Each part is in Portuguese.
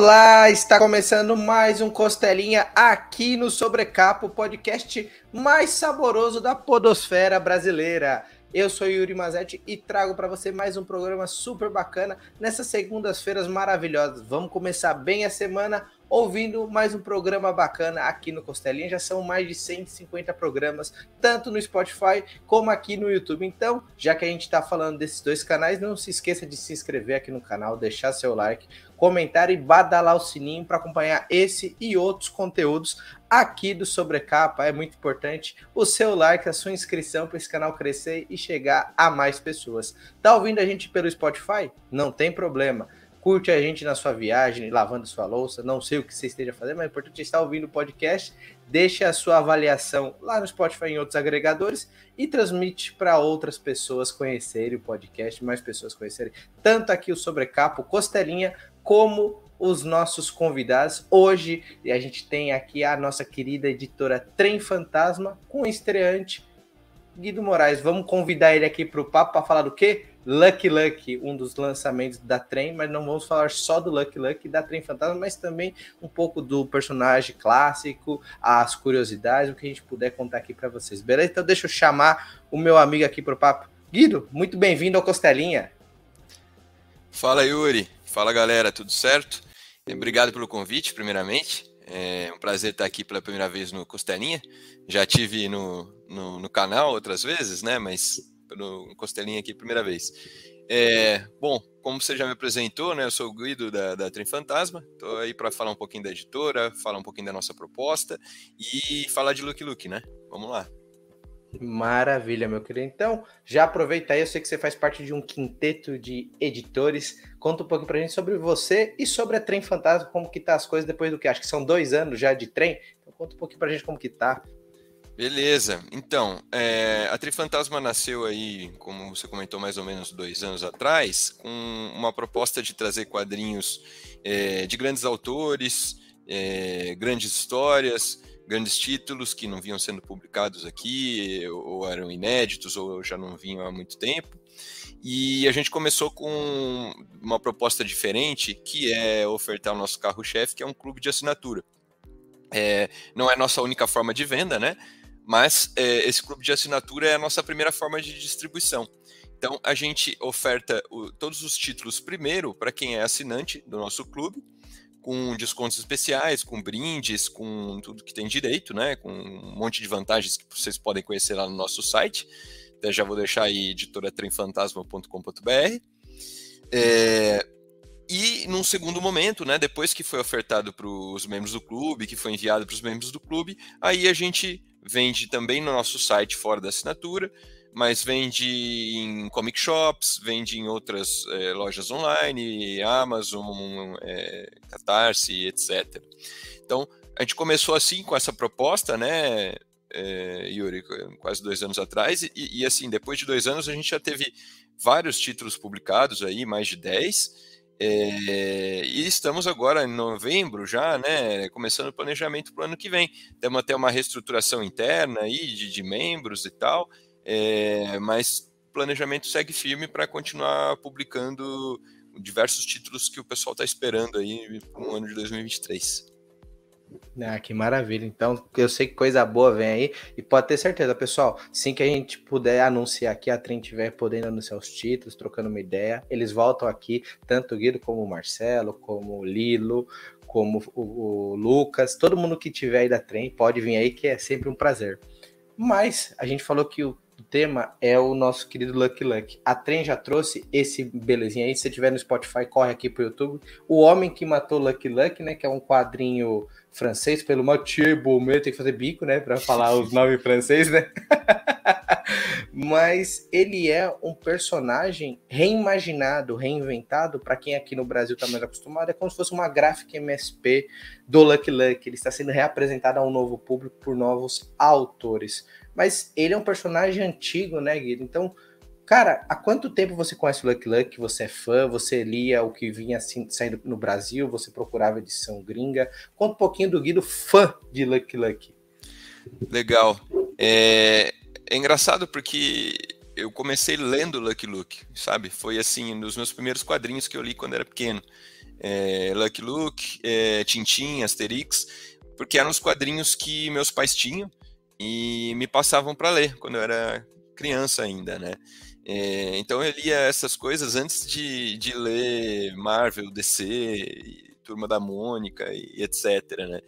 Olá, está começando mais um Costelinha aqui no Sobrecapo, podcast mais saboroso da podosfera brasileira. Eu sou Yuri Mazetti e trago para você mais um programa super bacana nessas segundas-feiras maravilhosas. Vamos começar bem a semana ouvindo mais um programa bacana aqui no Costelinha. Já são mais de 150 programas, tanto no Spotify como aqui no YouTube. Então, já que a gente está falando desses dois canais, não se esqueça de se inscrever aqui no canal, deixar seu like, comentar e badalar o sininho para acompanhar esse e outros conteúdos aqui do Sobrecapa. É muito importante o seu like, a sua inscrição para esse canal crescer e chegar a mais pessoas. Tá ouvindo a gente pelo Spotify? Não tem problema curte a gente na sua viagem, lavando sua louça, não sei o que você esteja fazendo, mas é importante estar ouvindo o podcast, deixe a sua avaliação lá no Spotify e em outros agregadores e transmite para outras pessoas conhecerem o podcast, mais pessoas conhecerem tanto aqui o Sobrecapo, Costelinha, como os nossos convidados. Hoje a gente tem aqui a nossa querida editora Trem Fantasma com o estreante Guido Moraes. Vamos convidar ele aqui para o papo para falar do quê? Lucky Lucky, um dos lançamentos da Trem, mas não vamos falar só do Lucky Lucky da Trem Fantasma, mas também um pouco do personagem clássico, as curiosidades, o que a gente puder contar aqui para vocês. Beleza? Então deixa eu chamar o meu amigo aqui para o papo. Guido, muito bem-vindo ao Costelinha. Fala Yuri, fala galera, tudo certo? Obrigado pelo convite, primeiramente. É um prazer estar aqui pela primeira vez no Costelinha. Já tive no, no, no canal outras vezes, né? Mas pelo Costelinha aqui, primeira vez. É, bom, como você já me apresentou, né, eu sou o Guido da, da Trem Fantasma, estou aí para falar um pouquinho da editora, falar um pouquinho da nossa proposta e falar de Look Look, né? Vamos lá. Maravilha, meu querido. Então, já aproveita aí, eu sei que você faz parte de um quinteto de editores. Conta um pouco pra gente sobre você e sobre a Trem Fantasma, como que tá as coisas depois do que? Acho que são dois anos já de trem. Então conta um pouquinho pra gente como que tá. Beleza. Então, é, a Trifantasma nasceu aí, como você comentou, mais ou menos dois anos atrás, com uma proposta de trazer quadrinhos é, de grandes autores, é, grandes histórias, grandes títulos que não vinham sendo publicados aqui, ou eram inéditos, ou já não vinham há muito tempo. E a gente começou com uma proposta diferente, que é ofertar o nosso carro-chefe, que é um clube de assinatura. É, não é nossa única forma de venda, né? Mas é, esse clube de assinatura é a nossa primeira forma de distribuição. Então a gente oferta o, todos os títulos primeiro para quem é assinante do nosso clube, com descontos especiais, com brindes, com tudo que tem direito, né? Com um monte de vantagens que vocês podem conhecer lá no nosso site. Até já vou deixar aí editoratremfantasma.com.br. É, e num segundo momento, né, depois que foi ofertado para os membros do clube, que foi enviado para os membros do clube, aí a gente vende também no nosso site fora da assinatura, mas vende em comic shops, vende em outras é, lojas online, Amazon, é, Catarse, etc. Então, a gente começou assim com essa proposta, né, é, Yuri, quase dois anos atrás, e, e, assim, depois de dois anos a gente já teve vários títulos publicados aí, mais de 10, é, e estamos agora em novembro já, né, começando o planejamento para o ano que vem. Temos até uma reestruturação interna aí de, de membros e tal, é, mas o planejamento segue firme para continuar publicando diversos títulos que o pessoal está esperando aí para o ano de 2023. Ah, que maravilha. Então, eu sei que coisa boa vem aí. E pode ter certeza, pessoal. Assim que a gente puder anunciar aqui, a Trem tiver podendo anunciar os títulos, trocando uma ideia, eles voltam aqui, tanto o Guido como o Marcelo, como o Lilo, como o, o Lucas, todo mundo que tiver aí da Trem pode vir aí, que é sempre um prazer. Mas a gente falou que o tema é o nosso querido Lucky Luck. A Trem já trouxe esse belezinha aí. Se você tiver no Spotify, corre aqui pro YouTube. O Homem que Matou Lucky Luck, né? Que é um quadrinho francês pelo Mathieu Baumet, tem que fazer bico, né, para falar os nomes francês, né? Mas ele é um personagem reimaginado, reinventado, para quem aqui no Brasil está mais acostumado, é como se fosse uma gráfica MSP do Lucky Luck. Ele está sendo reapresentado a um novo público por novos autores. Mas ele é um personagem antigo, né, Guido? Então, Cara, há quanto tempo você conhece o Lucky Luck? Você é fã? Você lia o que vinha assim, saindo no Brasil? Você procurava edição gringa? Conta um pouquinho do Guido, fã de Lucky Luck. Legal. É, é engraçado porque eu comecei lendo Lucky Luke, sabe? Foi assim, dos meus primeiros quadrinhos que eu li quando era pequeno. é, Lucky Luke, é, Tintin, Asterix, porque eram os quadrinhos que meus pais tinham e me passavam para ler quando eu era criança ainda, né? É, então eu lia essas coisas antes de, de ler Marvel, DC, Turma da Mônica e etc, né?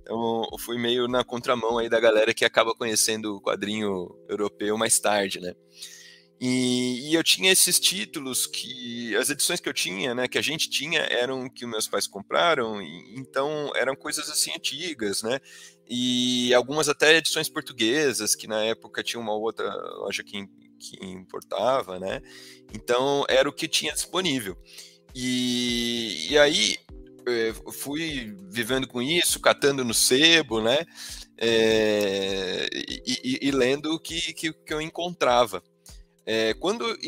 Então eu fui meio na contramão aí da galera que acaba conhecendo o quadrinho europeu mais tarde, né? E, e, eu tinha esses títulos que as edições que eu tinha, né, que a gente tinha, eram que meus pais compraram, e, então eram coisas assim antigas, né? E algumas até edições portuguesas que na época tinha uma outra loja que, que importava, né? Então era o que tinha disponível. E, e aí eh, fui vivendo com isso, catando no sebo, né? É, e, e, lendo o que, que, que eu encontrava. É, quando,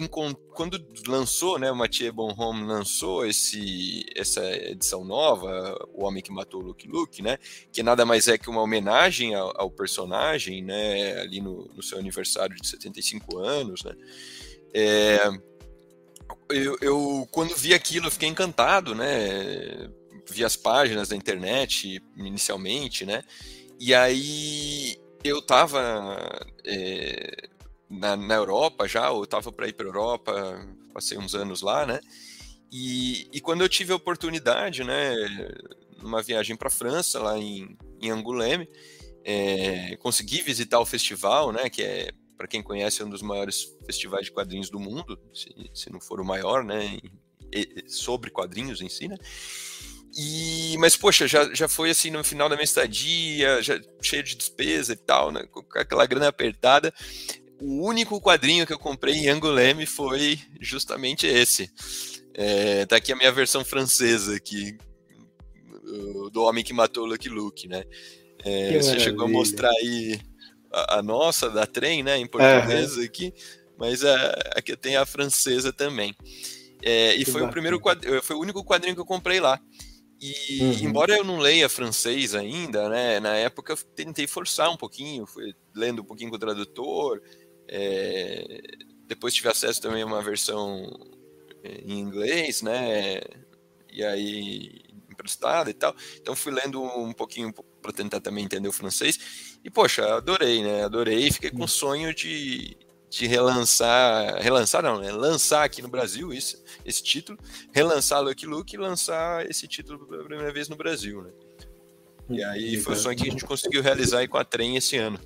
quando lançou, né, o Mathieu Bonhomme lançou esse, essa edição nova, O Homem que Matou Luke Luke, né, que nada mais é que uma homenagem ao, ao personagem, né, ali no, no, seu aniversário de 75 anos, né, é, eu, eu, quando vi aquilo, eu fiquei encantado, né, vi as páginas da internet inicialmente, né, e aí eu tava... É, na, na Europa já, eu estava para ir para a Europa, passei uns anos lá, né? E, e quando eu tive a oportunidade, né, numa viagem para a França, lá em, em Angoulême, é, consegui visitar o festival, né, que é, para quem conhece, é um dos maiores festivais de quadrinhos do mundo, se, se não for o maior, né, sobre quadrinhos em si, né? E, mas, poxa, já, já foi assim no final da minha estadia, já cheio de despesa e tal, né, com aquela grana apertada o único quadrinho que eu comprei em Angoulême foi justamente esse. É, tá aqui a minha versão francesa aqui, do Homem que Matou Lucky Luke, né? É, você chegou a mostrar aí a, a, nossa, da trem, né, em português uhum. aqui, mas a, aqui tem a francesa também. É, e foi o primeiro quadrinho, foi o único quadrinho que eu comprei lá. E uhum. embora eu não leia francês ainda, né, na época eu tentei forçar um pouquinho, fui lendo um pouquinho com o tradutor, é, depois tive acesso também a uma versão é, em inglês, né? E aí emprestada e tal. Então fui lendo um pouquinho para tentar também entender o francês. E poxa, adorei, né? Adorei, fiquei com o sonho de, de relançar, relançar não, né? Lançar aqui no Brasil isso, esse título, relançar Lucky Luke e lançar esse título pela primeira vez no Brasil, né? E aí foi o sonho que a gente conseguiu realizar aí com a Trem esse ano.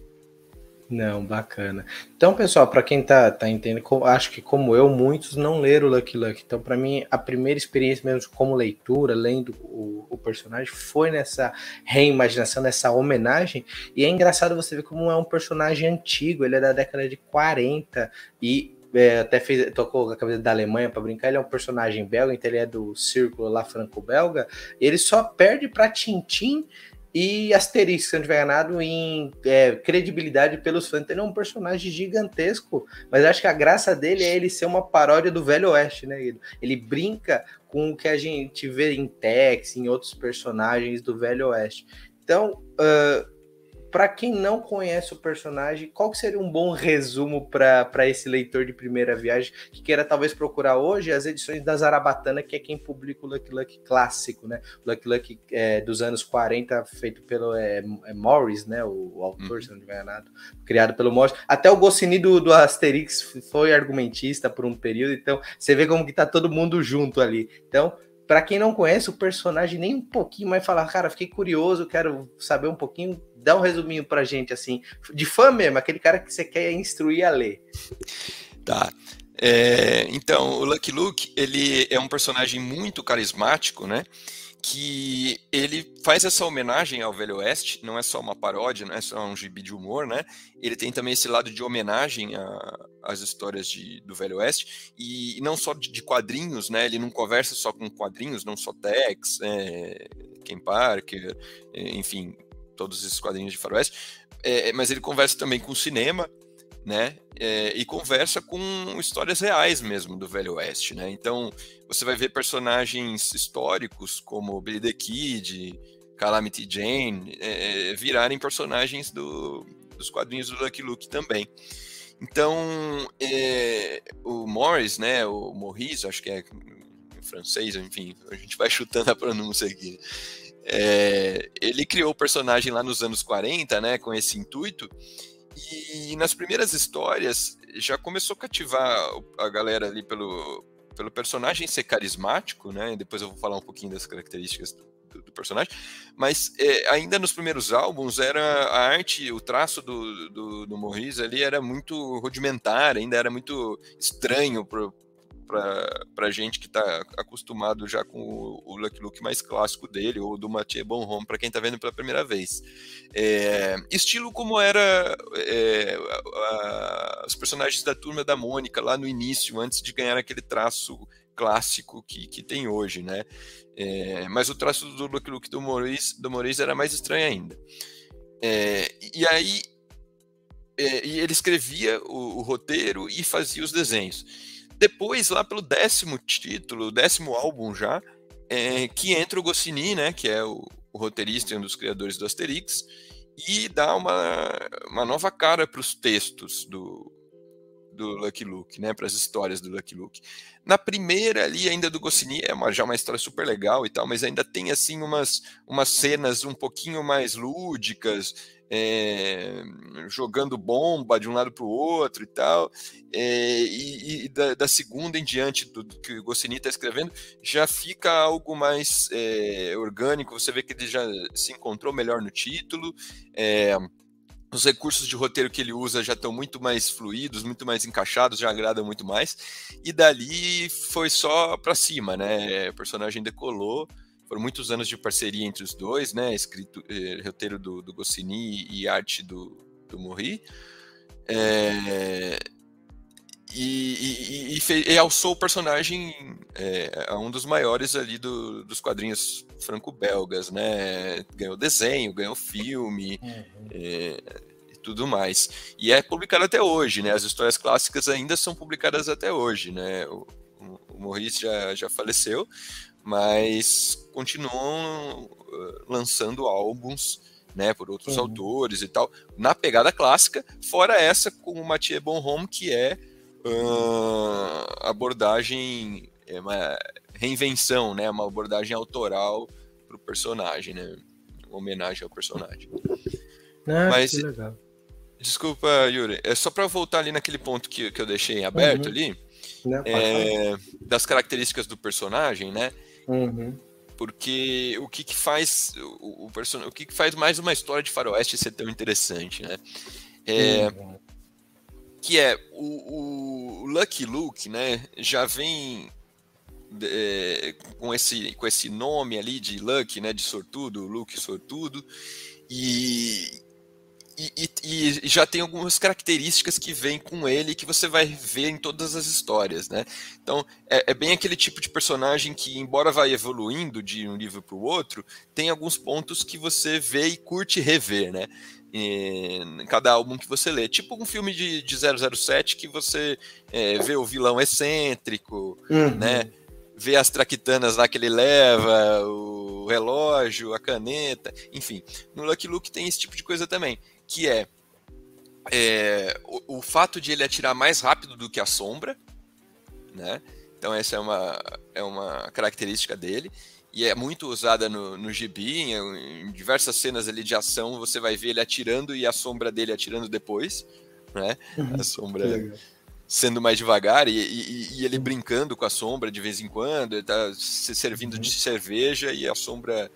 Não, bacana. Então, pessoal, para quem tá, tá entendendo, acho que como eu, muitos não leram Lucky Lucky. Então, para mim, a primeira experiência mesmo como leitura, lendo o, o, personagem, foi nessa reimaginação, nessa homenagem. E é engraçado você ver como é um personagem antigo, ele é da década de 40 e é, até fez, tocou a cabeça da Alemanha para brincar. Ele é um personagem belga, então ele é do círculo lá franco-belga. Ele só perde para Tintin e Asterix, se não tiver enganado, em é, credibilidade pelos fãs. Ele é um personagem gigantesco, mas acho que a graça dele é ele ser uma paródia do Velho Oeste, né? Ele, ele brinca com o que a gente vê em Tex, em outros personagens do Velho Oeste. Então, uh, para quem não conhece o personagem, qual que seria um bom resumo para esse leitor de primeira viagem que queira talvez procurar hoje as edições da Zarabatana, que é quem publica o Lucky Lucky clássico, né? O Lucky Lucky é, dos anos 40, feito pelo é, é Morris, né? O, o autor, uhum. se não tiver enganado, criado pelo Morris. Até o Goscinny do, do Asterix foi argumentista por um período, então você vê como que tá todo mundo junto ali. Então, para quem não conhece o personagem nem um pouquinho, mas falar, cara, fiquei curioso, quero saber um pouquinho, dá um resuminho pra gente, assim, de fã mesmo, aquele cara que você quer instruir a ler. Tá. É, então, o Lucky Luke, ele é um personagem muito carismático, né? que ele faz essa homenagem ao Velho Oeste, não é só uma paródia, não é só um gibi de humor, né? Ele tem também esse lado de homenagem às histórias de, do Velho Oeste, e não só de, de, quadrinhos, né? Ele não conversa só com quadrinhos, não só Tex, é, Ken Parker, é, enfim, todos esses quadrinhos de faroeste, é, mas ele conversa também com o cinema, né? É, e conversa com histórias reais mesmo do Velho Oeste, né? Então você vai ver personagens históricos como Billy the Kid, Calamity Jane é, virarem personagens do, dos quadrinhos do Lucky Luke também. Então é, o Morris, né? O Morris, acho que é francês, enfim, a gente vai chutando a pronúncia aqui. É, ele criou o personagem lá nos anos 40, né, com esse intuito, e nas primeiras histórias já começou a cativar a galera ali pelo, pelo personagem ser carismático, né? Depois eu vou falar um pouquinho das características do, do personagem, mas é, ainda nos primeiros álbuns era a arte, o traço do, do, do Maurice ali era muito rudimentar, ainda era muito estranho para gente que está acostumado já com o, o Lucky Luke mais clássico dele, ou do Mathieu Bonhomme, para quem está vendo pela primeira vez. É, estilo como era é, a, os personagens da Turma da Mônica lá no início, antes de ganhar aquele traço clássico que, que tem hoje, né? É, mas o traço do Lucky Luke do Maurice, do Maurice era mais estranho ainda. É, e aí é, e ele escrevia o, o, roteiro e fazia os desenhos. Depois, lá pelo décimo título, décimo álbum já, é, que entra o Goscinny, né, que é o, o, roteirista e um dos criadores do Asterix, e dá uma, uma nova cara para os textos do, do Lucky Luke, né, para as histórias do Lucky Luke. Na primeira ali ainda do Goscinny é uma, já uma história super legal e tal, mas ainda tem assim umas, umas cenas um pouquinho mais lúdicas, é, jogando bomba de um lado para o outro e tal. É, e, e da, da, segunda em diante do, do que o Goscinny está escrevendo, já fica algo mais é, orgânico. Você vê que ele já se encontrou melhor no título. os recursos de roteiro que ele usa já estão muito mais fluidos, muito mais encaixados, já agradam muito mais. E dali foi só para cima, né? O personagem decolou foram muitos anos de parceria entre os dois, né? Escrito, eh, roteiro do, do Goscinny e arte do, do Morri. É, e, e, e, e, alçou o personagem é, a um dos maiores ali do, dos quadrinhos franco-belgas, né? Ganhou desenho, ganhou filme uhum. é, e tudo mais. E é publicado até hoje, né? As histórias clássicas ainda são publicadas até hoje, né? O, o, Maurice já, já faleceu, mas continuam uh, lançando álbuns né, por outros uhum. autores e tal, na pegada clássica, fora essa com o Mathieu Bonhomme, que é uh, abordagem, é uma reinvenção, né, uma abordagem autoral para o personagem, né, uma homenagem ao personagem. Ah, Mas. Desculpa, Yuri, é só para voltar ali naquele ponto que, que eu deixei aberto uhum. ali, Não, é, das características do personagem, né, Uhum. Porque o que, que faz o, o, person... o que, que faz mais uma história de faroeste ser tão interessante, né? É, uhum. Que é o, o, Lucky Luke, né? Já vem é, com, esse, com esse nome ali de Lucky, né? De sortudo, Luke sortudo. E, e, e, e, já tem algumas características que vêm com ele que você vai ver em todas as histórias, né? Então é, é bem aquele tipo de personagem que, embora vá evoluindo de um livro para o outro, tem alguns pontos que você vê e curte rever, né? Em cada álbum que você lê. Tipo um filme de, de 007 que você é, vê o vilão excêntrico, uhum. né? Vê as traquitanas lá que ele leva, o relógio, a caneta, enfim. No Lucky Luke tem esse tipo de coisa também que é, é o, o, fato de ele atirar mais rápido do que a sombra, né? Então essa é uma, é uma característica dele e é muito usada no, no gibi, em, em, diversas cenas ali de ação você vai ver ele atirando e a sombra dele atirando depois, né? Uhum, a sombra sendo mais devagar e, e, e, ele brincando com a sombra de vez em quando, ele tá se servindo uhum. de cerveja e a sombra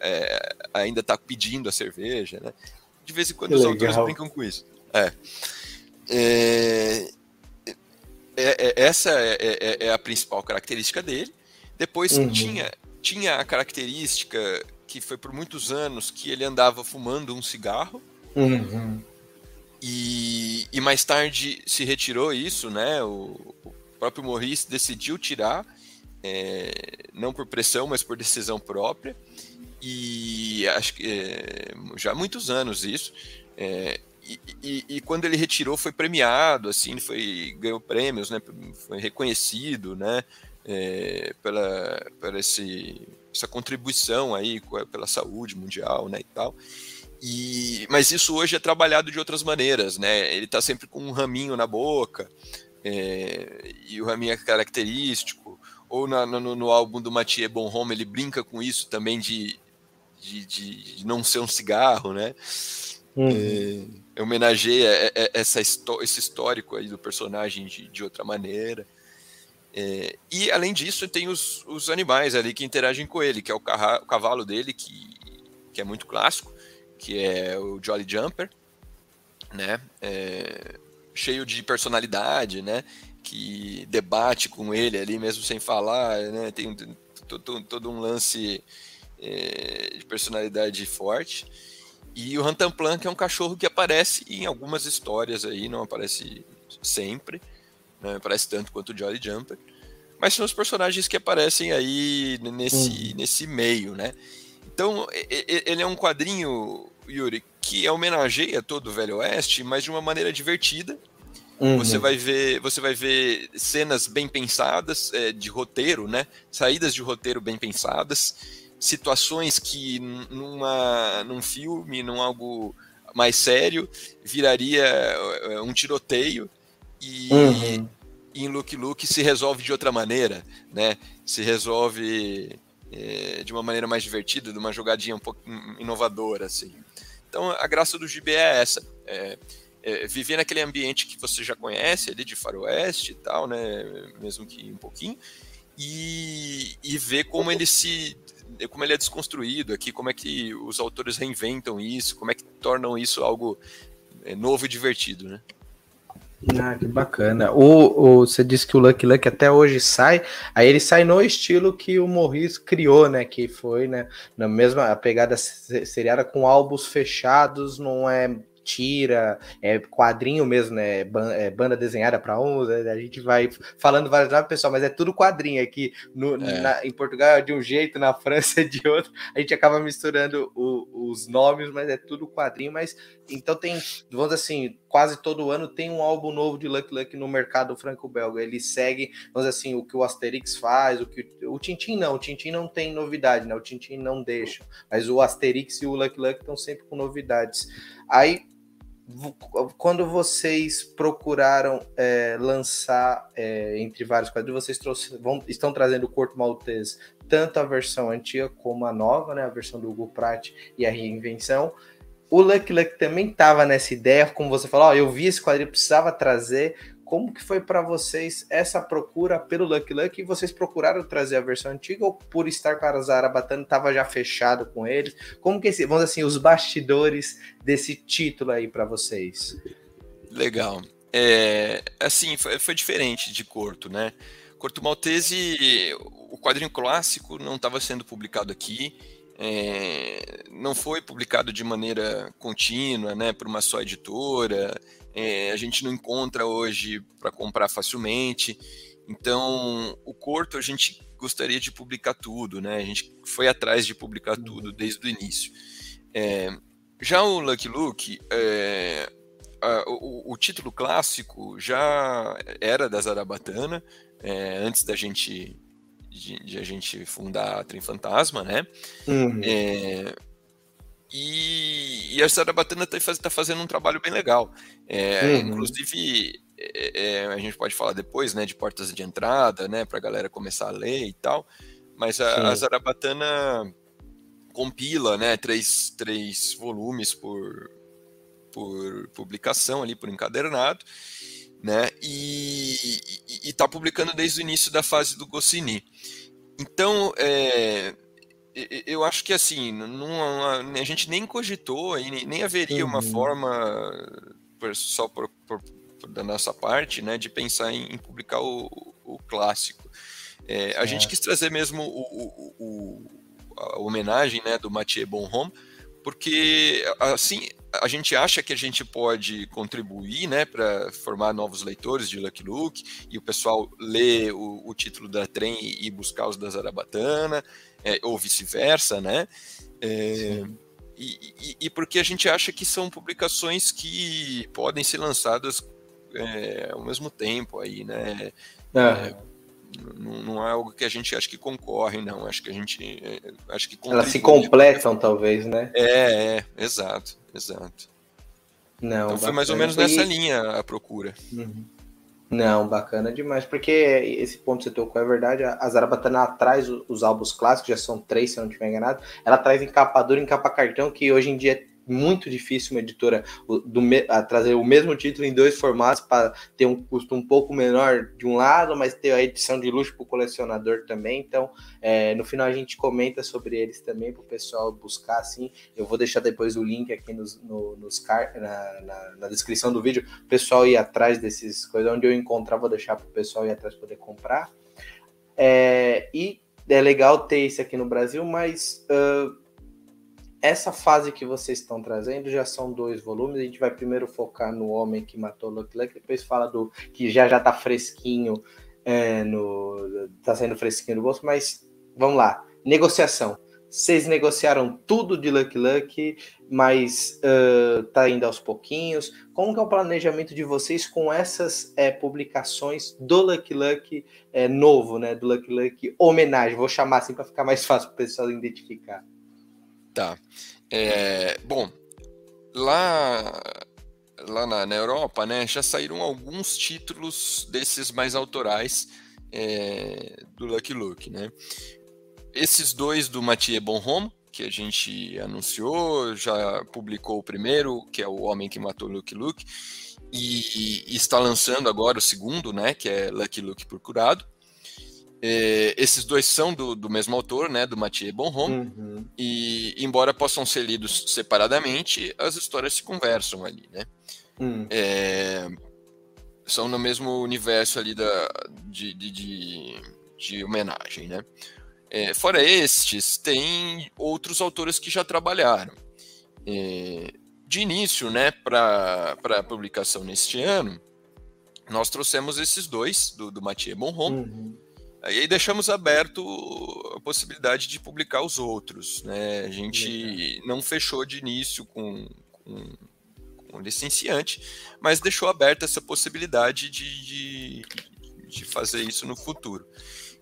é, ainda está pedindo a cerveja, né? De vez em quando que os legal. autores brincam com isso. É. É, é, é essa é, é, é, a principal característica dele. Depois uhum. tinha, tinha a característica que foi por muitos anos que ele andava fumando um cigarro. Uhum. E, e, mais tarde se retirou isso, né? O, o próprio Maurice decidiu tirar, é, não por pressão, mas por decisão própria e acho que é, já há muitos anos isso. É, e, e, e, quando ele retirou foi premiado, assim, foi ganhou prêmios, né? Foi reconhecido, né? É, pela, pela esse, essa contribuição aí pela saúde mundial, né? E tal. E, mas isso hoje é trabalhado de outras maneiras, né? Ele está sempre com um raminho na boca, é, e o raminho é característico, ou na, no, no, álbum do Mathieu Bonhomme ele brinca com isso também de, de, de não ser um cigarro, né? Uhum. É, homenageia essa, esse histórico aí do personagem de, de outra maneira. É, e além disso, tem os, os, animais ali que interagem com ele, que é o, carra, o cavalo dele, que, que, é muito clássico, que é o Jolly Jumper, né? É, cheio de personalidade, né? Que debate com ele ali mesmo sem falar, né? Tem todo, todo um lance é, de personalidade forte. E o Rantanplan, que é um cachorro que aparece em algumas histórias aí, não aparece sempre, não aparece tanto quanto o Jolly Jumper. Mas são os personagens que aparecem aí nesse, nesse meio, né? Então, ele é um quadrinho, Yuri, que homenageia todo o Velho Oeste, mas de uma maneira divertida. Uhum. Você vai ver, você vai ver cenas bem pensadas é, de roteiro, né? Saídas de roteiro bem pensadas, situações que numa, num filme, num algo mais sério, viraria é, um tiroteio e uhum. em Luke Luke se resolve de outra maneira, né? Se resolve é, de uma maneira mais divertida, de uma jogadinha um pouco inovadora, assim. Então a graça do GB é essa. É, é, viver naquele ambiente que você já conhece ali de faroeste e tal, né? Mesmo que um pouquinho, e, e ver como ele se como ele é desconstruído aqui, como é que os autores reinventam isso, como é que tornam isso algo é, novo e divertido, né? Ah, que bacana. O, o, você disse que o Lucky Luck até hoje sai, aí ele sai no estilo que o Morris criou, né? Que foi, né? Na mesma pegada seriada com álbuns fechados, não é tira, é quadrinho mesmo, né? É banda desenhada para uns, a gente vai falando várias vezes, pessoal, mas é tudo quadrinho aqui. No, é. na, em Portugal é de um jeito, na França é de outro. A gente acaba misturando o, os nomes, mas é tudo quadrinho. Mas então tem, vamos assim, quase todo ano tem um álbum novo de Lucky Luck no mercado franco-belga. Ele segue, vamos assim, o que o Asterix faz, o que o Tintin não, o Tintin não tem novidade, né? O Tintin não deixa, mas o Asterix e o Lucky Luck estão sempre com novidades. Aí quando vocês procuraram é, lançar é, entre vários quadrinhos, vocês trouxe, vão, estão trazendo o Corto Maltese, tanto a versão antiga como a nova, né, a versão do Hugo Pratt e a reinvenção. O Lucky Luck também estava nessa ideia, como você falou, eu vi esse quadrinho, precisava trazer. Como que foi para vocês essa procura pelo Lucky Luck? E vocês procuraram trazer a versão antiga ou por estar com a Zarabatana estava já fechado com eles? Como que, vamos assim, os bastidores desse título aí para vocês? Legal. É, assim, foi, foi diferente de Corto, né? Corto Maltese, o quadrinho clássico não estava sendo publicado aqui, é, não foi publicado de maneira contínua, né, por uma só editora é, a gente não encontra hoje para comprar facilmente. Então, o Corto a gente gostaria de publicar tudo, né? A gente foi atrás de publicar tudo desde o início. É, já o Lucky Luke, é, a, o, o, título clássico já era da Zarabatana, é, antes da gente de, de, a gente fundar a Trem Fantasma, né? Uhum. É, e, e a Sarabatana está tá fazendo um trabalho bem legal. É, uhum. Inclusive, é, é, a gente pode falar depois né, de portas de entrada, né, para a galera começar a ler e tal. Mas a, a Zarabatana compila né, três, três volumes por, por publicação ali, por encadernado, né? E está publicando desde o início da fase do Goscinny. Então, é, eu acho que assim, não, a gente nem cogitou, nem haveria uhum. uma forma só por, por, por, da nossa parte, né, de pensar em, em publicar o, o clássico. É, a gente quis trazer mesmo o, o, a homenagem né, do Mathieu Bonhomme, porque assim a gente acha que a gente pode contribuir né, para formar novos leitores de Lucky Luke e o pessoal ler o, o título da trem e buscar os da Zarabatana é, ou vice-versa, né? É, e, e, e, porque a gente acha que são publicações que podem ser lançadas é, ao mesmo tempo aí, né? É. é não, não, é algo que a gente acha que concorre, não. Acho que a gente é, acho que elas se completam talvez, né? É, é, exato, exato. Não, então foi mais ou menos nessa linha a procura. Uhum. Não, bacana demais, porque esse ponto que você tocou é verdade. A Zarabatana atrás os álbuns clássicos, já são três, se eu não estiver enganado. Ela traz encapadura encapa cartão, que hoje em dia muito difícil uma editora do, trazer o mesmo título em dois formatos para ter um custo um pouco menor de um lado, mas ter a edição de luxo para o colecionador também. Então, é, no final a gente comenta sobre eles também para o pessoal buscar assim. Eu vou deixar depois o link aqui nos, no, nos car na, na, na, descrição do vídeo, o pessoal ir atrás desses coisas, onde eu encontrar, vou deixar para o pessoal ir atrás poder comprar. É, e é legal ter isso aqui no Brasil, mas uh, essa fase que vocês estão trazendo já são dois volumes. A gente vai primeiro focar no homem que matou Lucky Luck, depois fala do que já já tá fresquinho é, no tá saindo fresquinho no bolso, mas vamos lá. Negociação. Vocês negociaram tudo de Lucky Luck, mas uh, tá indo aos pouquinhos. Como que é o planejamento de vocês com essas é, publicações do Lucky Luck é, novo, né? Do Lucky Luck homenagem. Vou chamar assim para ficar mais fácil para o pessoal identificar. Tá. É, bom, lá, lá na, na, Europa, né, já saíram alguns títulos desses mais autorais é, do Lucky Luke, né? Esses dois do Mathieu Bonhomme, que a gente anunciou, já publicou o primeiro, que é o Homem que Matou Lucky Luke, e, e está lançando agora o segundo, né, que é Lucky Luke Procurado. É, esses dois são do, do, mesmo autor, né, do Mathieu Bonhomme, uhum. e embora possam ser lidos separadamente, as histórias se conversam ali, né? Uhum. É, são no mesmo universo ali da, de, de, de, de homenagem, né? É, fora estes, tem outros autores que já trabalharam. É, de início, né, para a publicação neste ano, nós trouxemos esses dois, do, do Mathieu Bonhomme, uhum e aí deixamos aberto a possibilidade de publicar os outros. Né? A gente não fechou de início com, com, com licenciante, mas deixou aberta essa possibilidade de, de, de, fazer isso no futuro.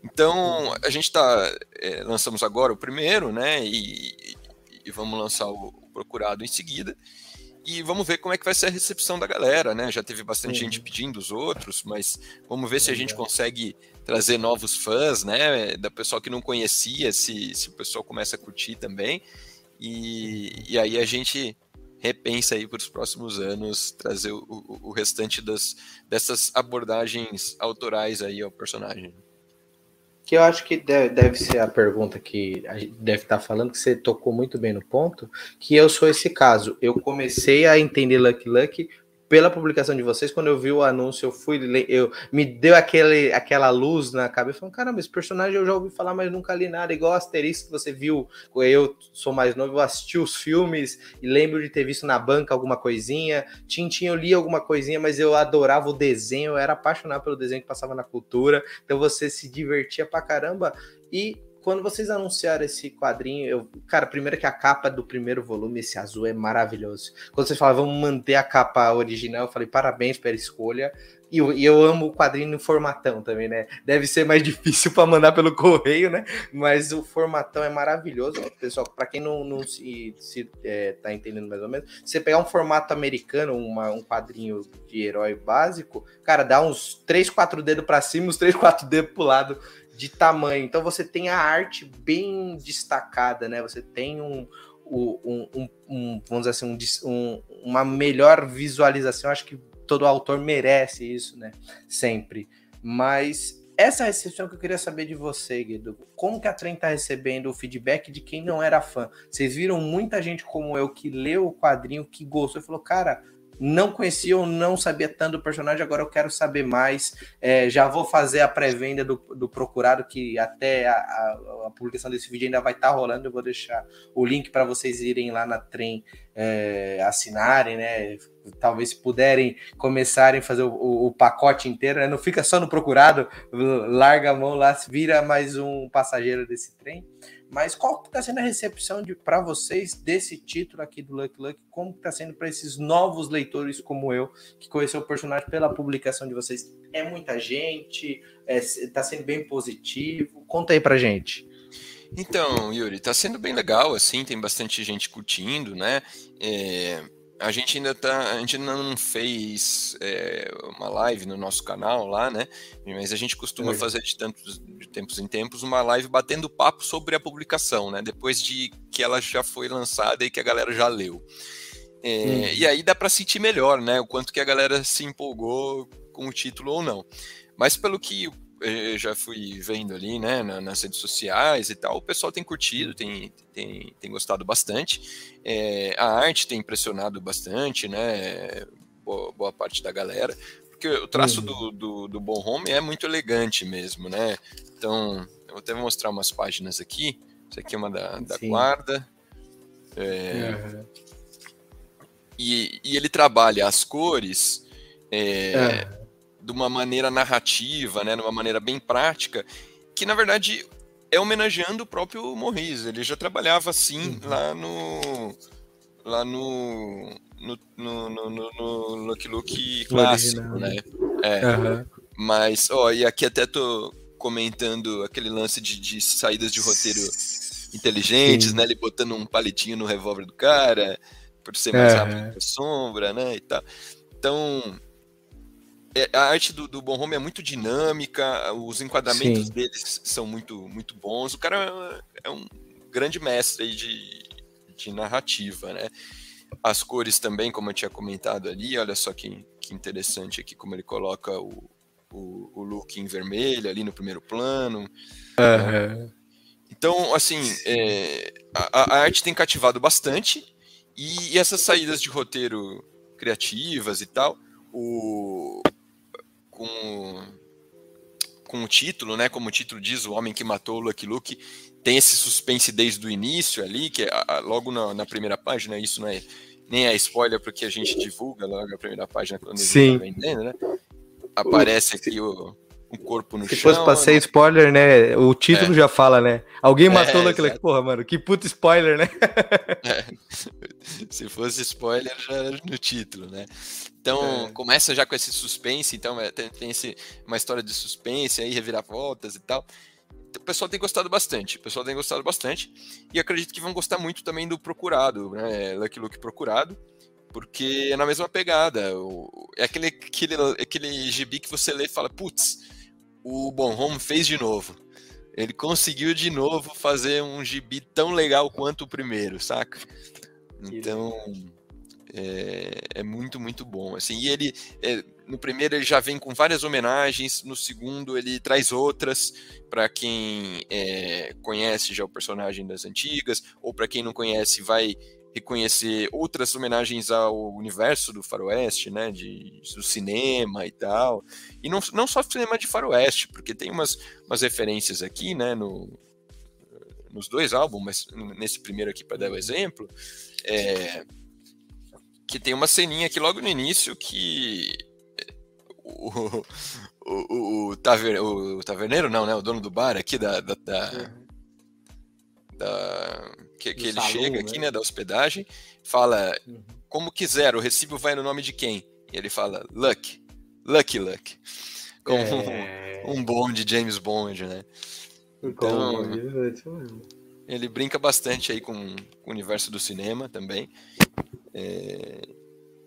Então, a gente está. É, lançamos agora o primeiro, né? E, e vamos lançar o, o procurado em seguida e vamos ver como é que vai ser a recepção da galera, né? Já teve bastante gente pedindo os outros, mas vamos ver se a gente consegue trazer novos fãs, né? Da pessoal que não conhecia, se, se o pessoal começa a curtir também. E, e aí a gente repensa aí para os próximos anos trazer o, o, o restante das, dessas abordagens autorais aí ao personagem que eu acho que deve, deve, ser a pergunta que a gente deve estar falando, que você tocou muito bem no ponto, que eu sou esse caso. Eu comecei a entender Lucky Lucky pela publicação de vocês, quando eu vi o anúncio, eu fui eu me deu aquele, aquela luz na cabeça, falando, caramba, esse personagem eu já ouvi falar, mas nunca li nada, igual Asterix que você viu, eu sou mais novo, eu assisti os filmes e lembro de ter visto na banca alguma coisinha, Tintin eu li alguma coisinha, mas eu adorava o desenho, eu era apaixonado pelo desenho que passava na cultura, então você se divertia pra caramba, e quando vocês anunciaram esse quadrinho, eu, cara, primeiro que a capa do primeiro volume, esse azul, é maravilhoso. Quando vocês falaram, vamos manter a capa original, eu falei, parabéns pela escolha. E eu, eu amo o quadrinho no formatão também, né? Deve ser mais difícil para mandar pelo correio, né? Mas o formatão é maravilhoso, pessoal. Para quem não, não se, se é, tá entendendo mais ou menos, você pegar um formato americano, uma, um quadrinho de herói básico, cara, dá uns 3, 4 dedos para cima, uns 3, 4 dedos pro lado de tamanho. Então você tem a arte bem destacada, né? Você tem um, um, um, um vamos assim, um, uma melhor visualização. Acho que todo autor merece isso, né? Sempre. Mas essa recepção que eu queria saber de você, Guido. Como que a Trem tá recebendo o feedback de quem não era fã? Vocês viram muita gente como eu que leu o quadrinho, que gostou e falou, cara, não conhecia ou não sabia tanto do personagem, agora eu quero saber mais. É, já vou fazer a pré-venda do, do, Procurado, que até a, a, a, publicação desse vídeo ainda vai estar tá rolando. Eu vou deixar o link para vocês irem lá na trem é, assinarem, né? Talvez puderem começarem a fazer o, o, o pacote inteiro, né? Não fica só no Procurado, larga a mão lá, vira mais um passageiro desse trem. Mas qual está sendo a recepção para vocês desse título aqui do Lucky Luck? Como está sendo para esses novos leitores como eu, que conheceu o personagem pela publicação de vocês? É muita gente? Está é, sendo bem positivo? Conta aí para gente. Então, Yuri, está sendo bem legal, assim, tem bastante gente curtindo, né? É, a gente ainda tá, a gente ainda não fez é, uma live no nosso canal lá, né? Mas a gente costuma é. fazer de, tantos, de tempos em tempos uma live batendo papo sobre a publicação, né? Depois de que ela já foi lançada e que a galera já leu. É, e aí dá para sentir melhor, né? O quanto que a galera se empolgou com o título ou não. Mas pelo que eu já fui vendo ali, né, nas redes sociais e tal, o pessoal tem curtido, tem, tem, tem gostado bastante. É, a arte tem impressionado bastante, né? Boa, boa parte da galera. Porque o traço uhum. do, do, do Bon Home é muito elegante mesmo, né? Então, eu vou até mostrar umas páginas aqui. Isso aqui é uma da, da guarda. É, uhum. e, e ele trabalha as cores. É, uhum de uma maneira narrativa, né, de uma maneira bem prática, que na verdade é homenageando o próprio Morris. Ele já trabalhava assim uhum. lá no lá no no, no, no, no Lucky Luke clássico, né? É. Uhum. Mas, ó, e aqui até tô comentando aquele lance de, de saídas de roteiro inteligentes, Sim. né? Ele botando um palitinho no revólver do cara, por ser mais uhum. rápido que a sombra, né? E tal. Então, é, a arte do, do Bon Home é muito dinâmica, os enquadramentos Sim. deles são muito, muito bons. O cara é um grande mestre de, de narrativa, né? As cores também, como eu tinha comentado ali, olha só que, que interessante aqui como ele coloca o, o, o look em vermelho ali no primeiro plano. Uhum. Então, assim, é, a, a, arte tem cativado bastante e, e essas saídas de roteiro criativas e tal, o, com, com o título, né? Como o título diz, o homem que matou o Lucky Luke tem esse suspense desde o início ali, que é logo na, na, primeira página, isso não é nem é spoiler porque a gente divulga logo a primeira página quando Sim. está vendendo, né? Aparece aqui o, o corpo no Se chão. Se fosse pra ser né? spoiler, né? O título é. já fala, né? Alguém matou é, o Lucky Luke. Porra, mano, que puto spoiler, né? É. Se fosse spoiler, já era no título, né? Então, é. começa já com esse suspense, então é, tem, tem esse, uma história de suspense aí, reviravoltas e tal. Então, o pessoal tem gostado bastante, o pessoal tem gostado bastante, e acredito que vão gostar muito também do Procurado, né, Lucky Luke Procurado, porque é na mesma pegada, o, é aquele, aquele, aquele gibi que você lê e fala, putz, o Bon Home fez de novo. Ele conseguiu de novo fazer um gibi tão legal quanto o primeiro, saca? Então, é, é, muito, muito bom. Assim, e ele, é, no primeiro, ele já vem com várias homenagens, no segundo, ele traz outras para quem é, conhece já o personagem das antigas, ou para quem não conhece, vai reconhecer outras homenagens ao universo do faroeste, né, de, do cinema e tal, e não, não só cinema de faroeste, porque tem umas, umas referências aqui, né, no, nos dois álbuns, mas nesse primeiro aqui para dar o exemplo, é, que tem uma ceninha aqui logo no início que o, o, o, taver, o taverneiro, não, né? O dono do bar aqui da. da, da, da que, que ele salão, chega aqui, né? né? Da hospedagem, fala uhum. como quiser, o recibo vai no nome de quem? E ele fala Luck, Lucky Luck. Como é... um, um bom de James Bond, né? Então, ele brinca bastante aí com, com o universo do cinema também. É,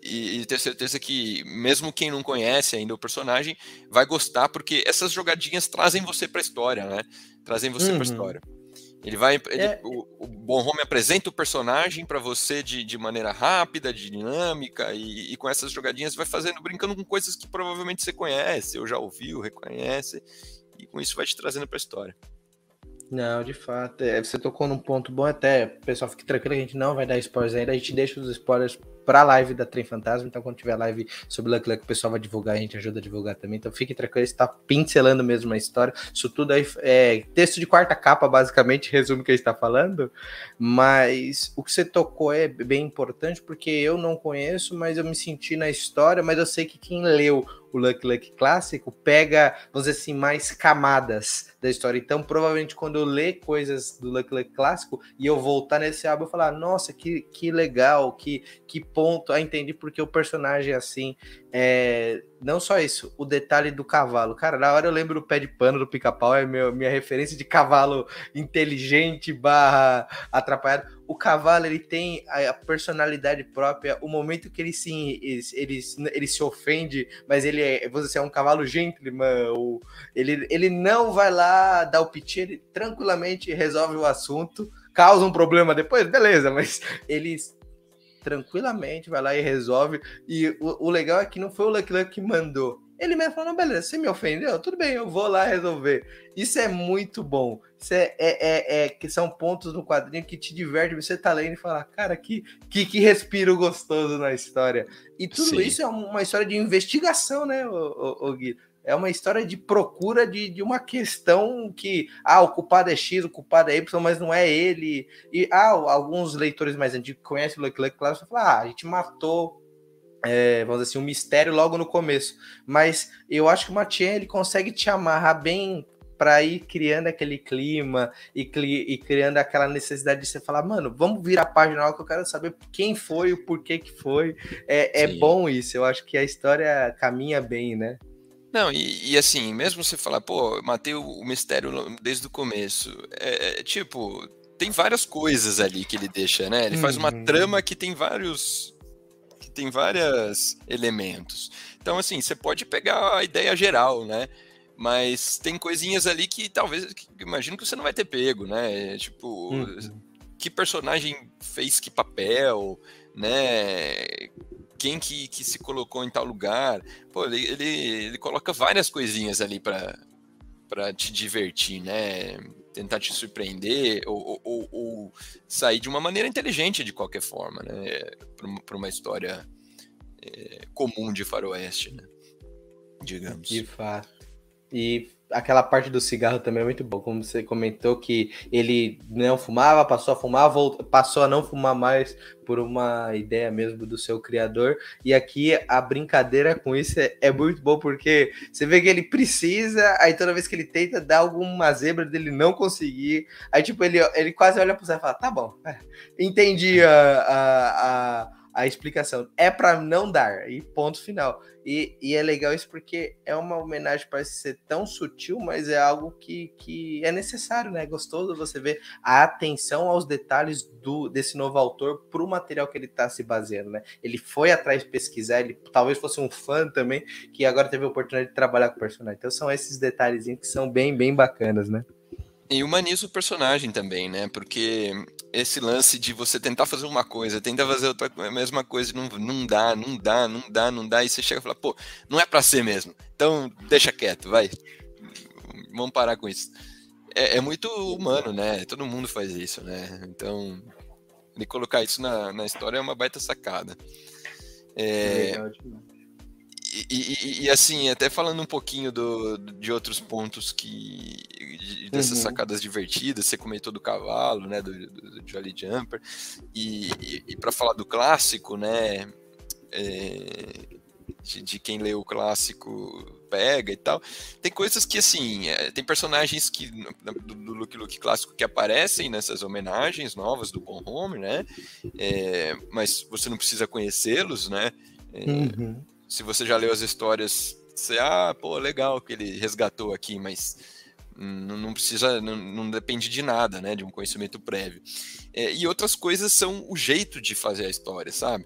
e, e, ter certeza que mesmo quem não conhece ainda o personagem vai gostar porque essas jogadinhas trazem você para a história, né? Trazem você uhum. para a história. Ele vai, ele, é... o, o Bon Home apresenta o personagem para você de, de maneira rápida, de dinâmica e, e, com essas jogadinhas vai fazendo, brincando com coisas que provavelmente você conhece, ou já ouviu, reconhece e com isso vai te trazendo para a história. Não, de fato. É, você tocou num ponto bom até. Pessoal, fique tranquilo, a gente não vai dar spoilers ainda. A gente deixa os spoilers para a live da Trem Fantasma. Então, quando tiver live sobre Luck Luck, o pessoal vai divulgar, a gente ajuda a divulgar também. Então, fique tranquilo, está pincelando mesmo a história. Isso tudo aí é texto de quarta capa, basicamente, resume o que a gente está falando. Mas o que você tocou é bem importante, porque eu não conheço, mas eu me senti na história, mas eu sei que quem leu o Lucky Luck clássico pega, vamos dizer assim, mais camadas da história. Então, provavelmente, quando eu ler coisas do Lucky Luck clássico e eu voltar nesse álbum, eu falar, nossa, que, que legal, que, que ponto, aí entendi porque o personagem é assim. É, não só isso, o detalhe do cavalo. Cara, na hora eu lembro o pé de pano do pica-pau, é meu, minha referência de cavalo inteligente barra atrapalhado. O cavalo, ele tem a personalidade própria, o momento que ele se, ele, ele, ele se ofende, mas ele é, você é um cavalo gentleman, ou, ele, ele não vai lá dar o piti, ele tranquilamente resolve o assunto, causa um problema depois, beleza, mas ele tranquilamente vai lá e resolve. E o, o legal é que não foi o Lucky Luck que mandou. Ele mesmo falou: não, beleza, você me ofendeu? Tudo bem, eu vou lá resolver. Isso é muito bom. Isso é, é, é, é que são pontos no quadrinho que te diverte. Você tá lendo e fala, cara, que, que, que respiro gostoso na história. E tudo Sim. isso é uma história de investigação, né, o, o, o Gui? É uma história de procura de, de uma questão que, ah, o culpado é X, o culpado é Y, mas não é ele. E, ah, alguns leitores mais antigos que conhecem o Luke claro, falam, ah, a gente matou, é, vamos dizer assim, um mistério logo no começo. Mas eu acho que o Matien, ele consegue te amarrar bem para ir criando aquele clima e, e, criando aquela necessidade de você falar, mano, vamos virar a página que eu quero saber quem foi, o porquê que foi. É, é bom isso, eu acho que a história caminha bem, né? Não, e, e, assim, mesmo você falar, pô, matei o, mistério desde o começo, é, é, tipo, tem várias coisas ali que ele deixa, né? Ele uhum. faz uma uhum. trama que tem vários. Tem vários elementos. Então, assim, você pode pegar a ideia geral, né? Mas tem coisinhas ali que talvez. Que, imagino que você não vai ter pego, né? Tipo, uhum. que personagem fez que papel, né? quem que, que se colocou em tal lugar. Pô, ele, ele, ele coloca várias coisinhas ali para para te divertir, né? Tentar te surpreender ou, ou, ou, sair de uma maneira inteligente de qualquer forma, né? Para uma história é, comum de faroeste, né? Digamos. De fato. E aquela parte do cigarro também é muito bom, como você comentou que ele não fumava, passou a fumar, voltou, passou a não fumar mais por uma ideia mesmo do seu criador. E aqui a brincadeira com isso é, é muito bom porque você vê que ele precisa, aí toda vez que ele tenta dar alguma zebra dele não conseguir, aí tipo ele, ele quase olha para você e fala: "Tá bom, é, entendi a, a, a a explicação. É para não dar, e ponto final. E, e, é legal isso porque é uma homenagem, parece ser tão sutil, mas é algo que, que é necessário, né? É gostoso você ver a atenção aos detalhes do desse novo autor para o material que ele está se baseando, né? Ele foi atrás pesquisar, ele talvez fosse um fã também, que agora teve a oportunidade de trabalhar com o personagem. Então são esses detalhes que são bem, bem bacanas, né? E humaniza o personagem também, né? Porque esse lance de você tentar fazer uma coisa, tentar fazer outra, a mesma coisa, não, não dá, não dá, não dá, não dá, e você chega e fala, pô, não é para ser mesmo. Então deixa quieto, vai. Vamos parar com isso. É, é, muito humano, né? Todo mundo faz isso, né? Então, ele colocar isso na, na história é uma baita sacada. É, é e, e, e, assim, até falando um pouquinho do, de outros pontos que dessas uhum. sacadas divertidas, você comentou do cavalo, né, do, do, do Jolly Jumper, e, e para falar do clássico, né, é, de, de, quem leu o clássico pega e tal, tem coisas que assim, é, tem personagens que do, do Luke Luke clássico que aparecem nessas homenagens novas do Bon Home, né, é, mas você não precisa conhecê-los, né, é, uhum se você já leu as histórias, você, ah, pô, legal que ele resgatou aqui, mas não, precisa, não, não, depende de nada, né, de um conhecimento prévio. É, e outras coisas são o jeito de fazer a história, sabe?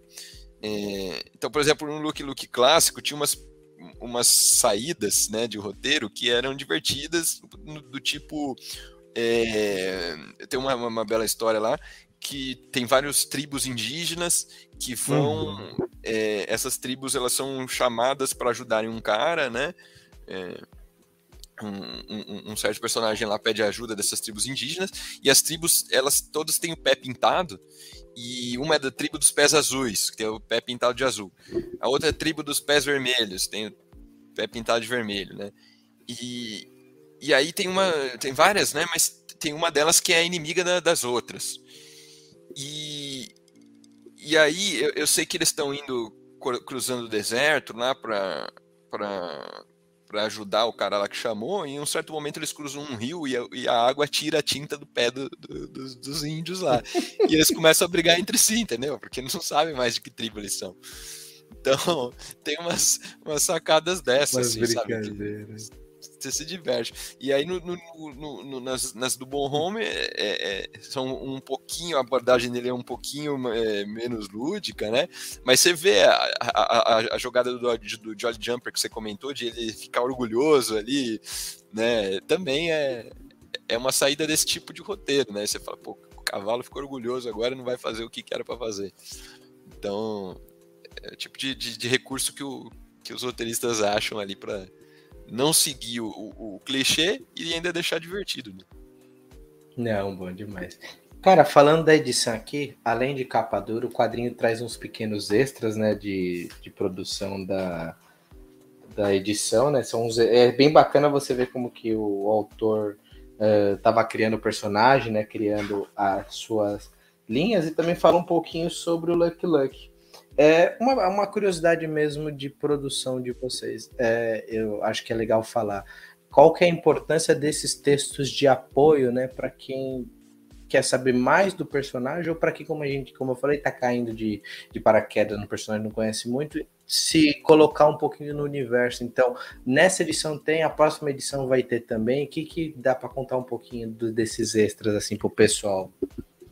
É, então, por exemplo, no Look Look clássico tinha umas, umas saídas, né, de roteiro que eram divertidas, do, do tipo, é, tem uma, uma bela história lá que tem vários tribos indígenas que vão uhum. é, essas tribos elas são chamadas para ajudarem um cara né? É, um, um, um, certo personagem lá pede ajuda dessas tribos indígenas e as tribos elas todas têm o pé pintado e uma é da tribo dos pés azuis que tem o pé pintado de azul. A outra é a tribo dos pés vermelhos tem o pé pintado de vermelho né? E, e aí tem uma tem várias né? Mas tem uma delas que é inimiga da, das outras e, e aí eu, eu sei que eles estão indo cruzando o deserto lá para para ajudar o cara lá que chamou, e em um certo momento eles cruzam um rio e a, e a água tira a tinta do pé do, do, dos, dos, índios lá. e eles começam a brigar entre si, entendeu? Porque eles não sabem mais de que tribo eles são. Então, tem umas, umas sacadas dessas, umas assim, brincadeiras. Sabe? Você se diverte. E aí no, no, no, nas, nas, do Bon Home é, é, é, são um pouquinho, a abordagem dele é um pouquinho é, menos lúdica, né? Mas você vê a, a, a jogada do, do Jolly Jumper que você comentou, de ele ficar orgulhoso ali, né? Também é, é uma saída desse tipo de roteiro, né? Você fala, pô, o cavalo ficou orgulhoso agora não vai fazer o que era para fazer. Então, é o tipo de, de, de recurso que, o, que os roteiristas acham ali para não seguir o, o, o, clichê e ainda deixar divertido. Né? Não, bom demais. Cara, falando da edição aqui, além de capa dura, o quadrinho traz uns pequenos extras, né, de, de produção da, da edição, né? São uns, é bem bacana você ver como que o autor estava uh, criando o personagem, né, criando as suas linhas e também fala um pouquinho sobre o Lucky Luck. É uma, uma curiosidade mesmo de produção de vocês. É, eu acho que é legal falar. Qual que é a importância desses textos de apoio, né, para quem quer saber mais do personagem ou para quem, como a gente, como eu falei, está caindo de, de paraquedas no personagem, não conhece muito, se colocar um pouquinho no universo. Então, nessa edição tem, a próxima edição vai ter também. O que, que dá para contar um pouquinho do, desses extras assim para o pessoal?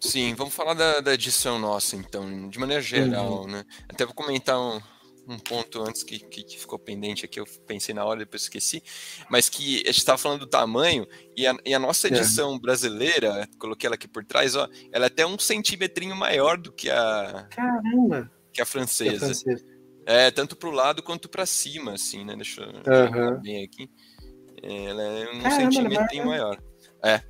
Sim, vamos falar da, da, edição nossa, então, de maneira geral, uhum. né? Até vou comentar um, um ponto antes que, que, que, ficou pendente aqui, eu pensei na hora, depois esqueci, mas que a gente estava falando do tamanho, e a, e a nossa é. edição brasileira, coloquei ela aqui por trás, ó, ela é até um centímetrinho maior do que a. Caramba! Que a francesa. Que a francesa. É, tanto para o lado quanto para cima, assim, né? Deixa eu uhum. bem aqui. É, ela é um Caramba, centímetrinho maior. É.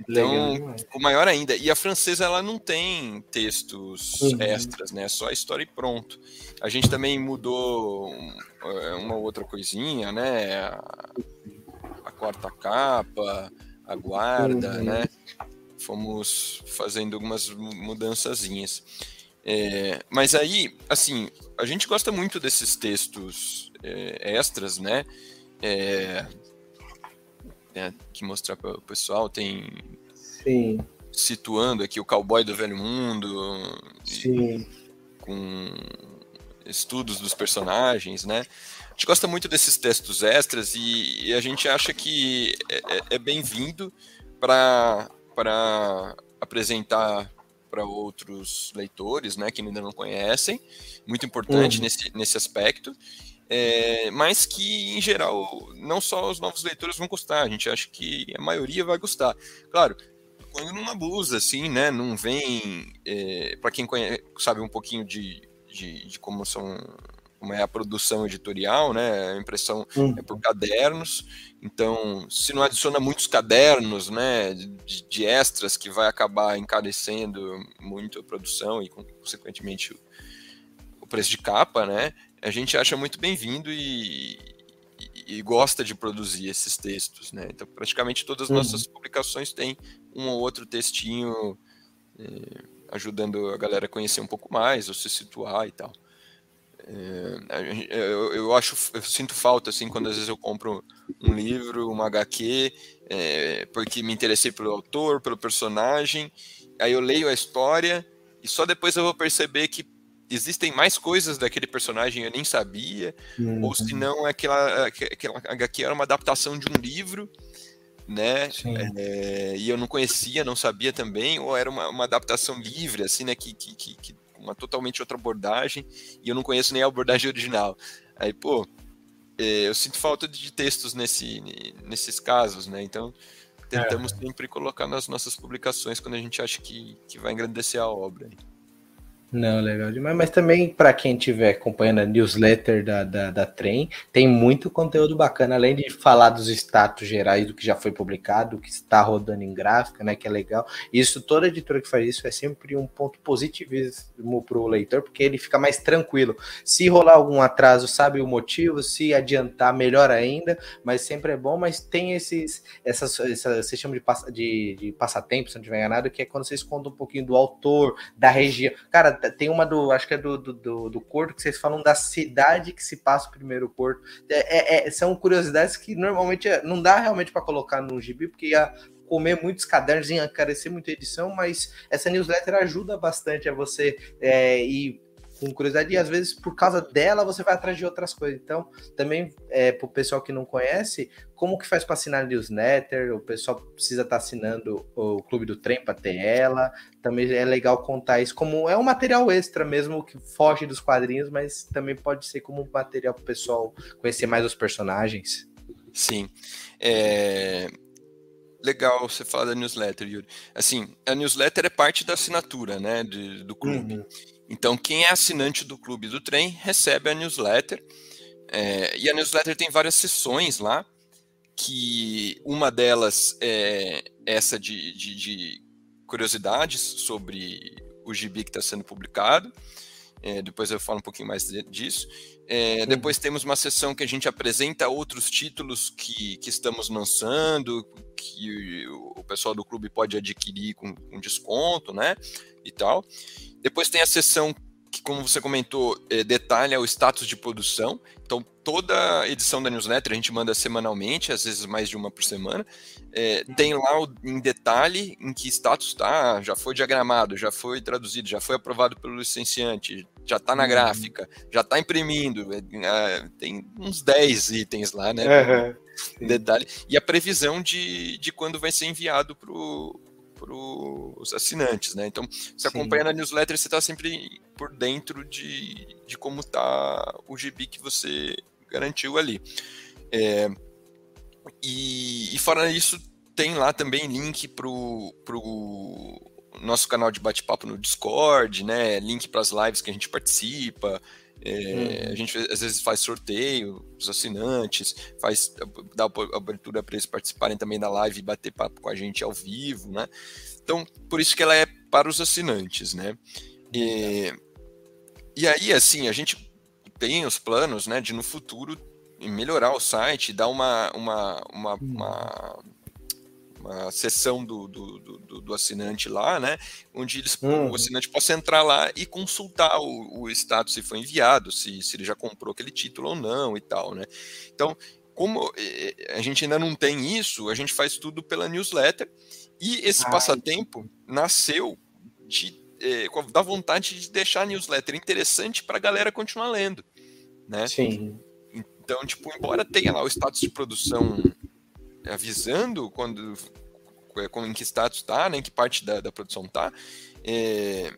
Então, o maior ainda. E a francesa ela não tem textos uhum. extras, né? É só a história e pronto. A gente também mudou é, uma outra coisinha, né? A, a quarta capa, a guarda, uhum. né? Fomos fazendo algumas mudançazinhas. É, mas aí, assim, a gente gosta muito desses textos é, extras, né? É, né, que mostrar para o pessoal. Tem Sim. situando aqui o cowboy do velho mundo, Sim. com estudos dos personagens, né? A gente gosta muito desses textos extras e, e a gente acha que é, é, é bem-vindo para apresentar para outros leitores, né, que ainda não conhecem, muito importante uhum. nesse, nesse aspecto é, mas que, em geral, não só os novos leitores vão gostar, a gente acha que a maioria vai gostar. Claro, quando não abusa, assim, né? Não vem. É, para quem conhece, sabe um pouquinho de, de, de, como são. Como é a produção editorial, né? A impressão uhum. é por cadernos. Então, se não adiciona muitos cadernos, né? De, de extras que vai acabar encarecendo muito a produção e, consequentemente, o, o preço de capa, né? a gente acha muito bem-vindo e, e, e, gosta de produzir esses textos, né? Então, praticamente todas as uhum. nossas publicações têm um ou outro textinho é, ajudando a galera a conhecer um pouco mais, ou se situar e tal. É, eu, eu, acho, eu sinto falta assim quando às vezes eu compro um livro, uma HQ, porque me interessei pelo autor, pelo personagem, aí eu leio a história e só depois eu vou perceber que existem mais coisas daquele personagem eu nem sabia, uhum. ou se não aquela, aquela HQ era uma adaptação de um livro, né? É, e eu não conhecia, não sabia também, ou era uma, uma adaptação livre, assim, né? Que, que, que, que, uma totalmente outra abordagem, e eu não conheço nem a abordagem original. Aí, pô, é, eu sinto falta de textos nesse, nesses casos, né? Então, tentamos é. sempre colocar nas nossas publicações quando a gente acha que, que vai engrandecer a obra. Não, legal demais. Mas também, para quem estiver acompanhando a newsletter da, da, da Trem, tem muito conteúdo bacana, além de falar dos status gerais do que já foi publicado, do que está rodando em gráfica, né? Que é legal. Isso, toda editora que faz isso é sempre um ponto positivíssimo para o leitor, porque ele fica mais tranquilo. Se rolar algum atraso, sabe o motivo, se adiantar, melhor ainda, mas sempre é bom, mas tem esses, essas, essa, você chama de, passa, de, de passatempo, se não estiver enganado, que é quando vocês contam um pouquinho do autor, da região. Cara, tem uma do, acho que é do, do, do, do Corto, que vocês falam da cidade que se passa o primeiro Corto. É, é, é são curiosidades que normalmente é, não dá realmente para colocar no gibi, porque ia comer muitos cadernos, ia encarecer muita edição, mas essa newsletter ajuda bastante a você é, ir com curiosidade e às vezes por causa dela você vai atrás de outras coisas. Então, também é, para o pessoal que não conhece, como que faz para assinar newsletter? O pessoal precisa estar tá assinando o Clube do Trem para ter ela. Também é legal contar isso como é um material extra mesmo que foge dos quadrinhos, mas também pode ser como material para o pessoal conhecer mais os personagens. Sim. É, legal você falar da newsletter, Yuri. Assim, a newsletter é parte da assinatura, né, de, do clube. Uhum. Então, quem é assinante do clube do trem recebe a newsletter. É, e a newsletter tem várias sessões lá, que uma delas é essa de, de, de curiosidades sobre o gibi que está sendo publicado. É, depois eu falo um pouquinho mais disso. É, uhum. Depois temos uma sessão que a gente apresenta outros títulos que, que estamos lançando, que o pessoal do clube pode adquirir com, com desconto, né? E tal. Depois tem a sessão que, como você comentou, é, detalha o status de produção. Então, toda edição da newsletter a gente manda semanalmente, às vezes mais de uma por semana. É, tem lá o, em detalhe em que status está, já foi diagramado, já foi traduzido, já foi aprovado pelo licenciante, já está na uhum. gráfica, já está imprimindo. É, é, tem uns 10 itens lá, né? Uhum. Detalhe. E a previsão de, de quando vai ser enviado para os assinantes, né? Então, você acompanha na newsletter, você está sempre por dentro de, de como está o GB que você garantiu ali. É, e, e fora isso, tem lá também link para o nosso canal de bate-papo no Discord, né? Link para as lives que a gente participa. É, uhum. A gente às vezes faz sorteio os assinantes, faz dá abertura para eles participarem também da live e bater papo com a gente ao vivo, né? Então, por isso que ela é para os assinantes, né? E, e aí, assim, a gente tem os planos, né, de no futuro melhorar o site, dar uma, uma, uma, uhum. uma uma seção do, do, do, do, assinante lá, né? Onde eles, uhum. o assinante possa entrar lá e consultar o, o status se foi enviado, se, se ele já comprou aquele título ou não e tal, né? Então, como a gente ainda não tem isso, a gente faz tudo pela newsletter e esse Ai. passatempo nasceu de, é, da vontade de deixar a newsletter interessante para a galera continuar lendo, né? Sim. Então, tipo, embora tenha lá o status de produção avisando quando em que status está, né, em que parte da, da produção está, é,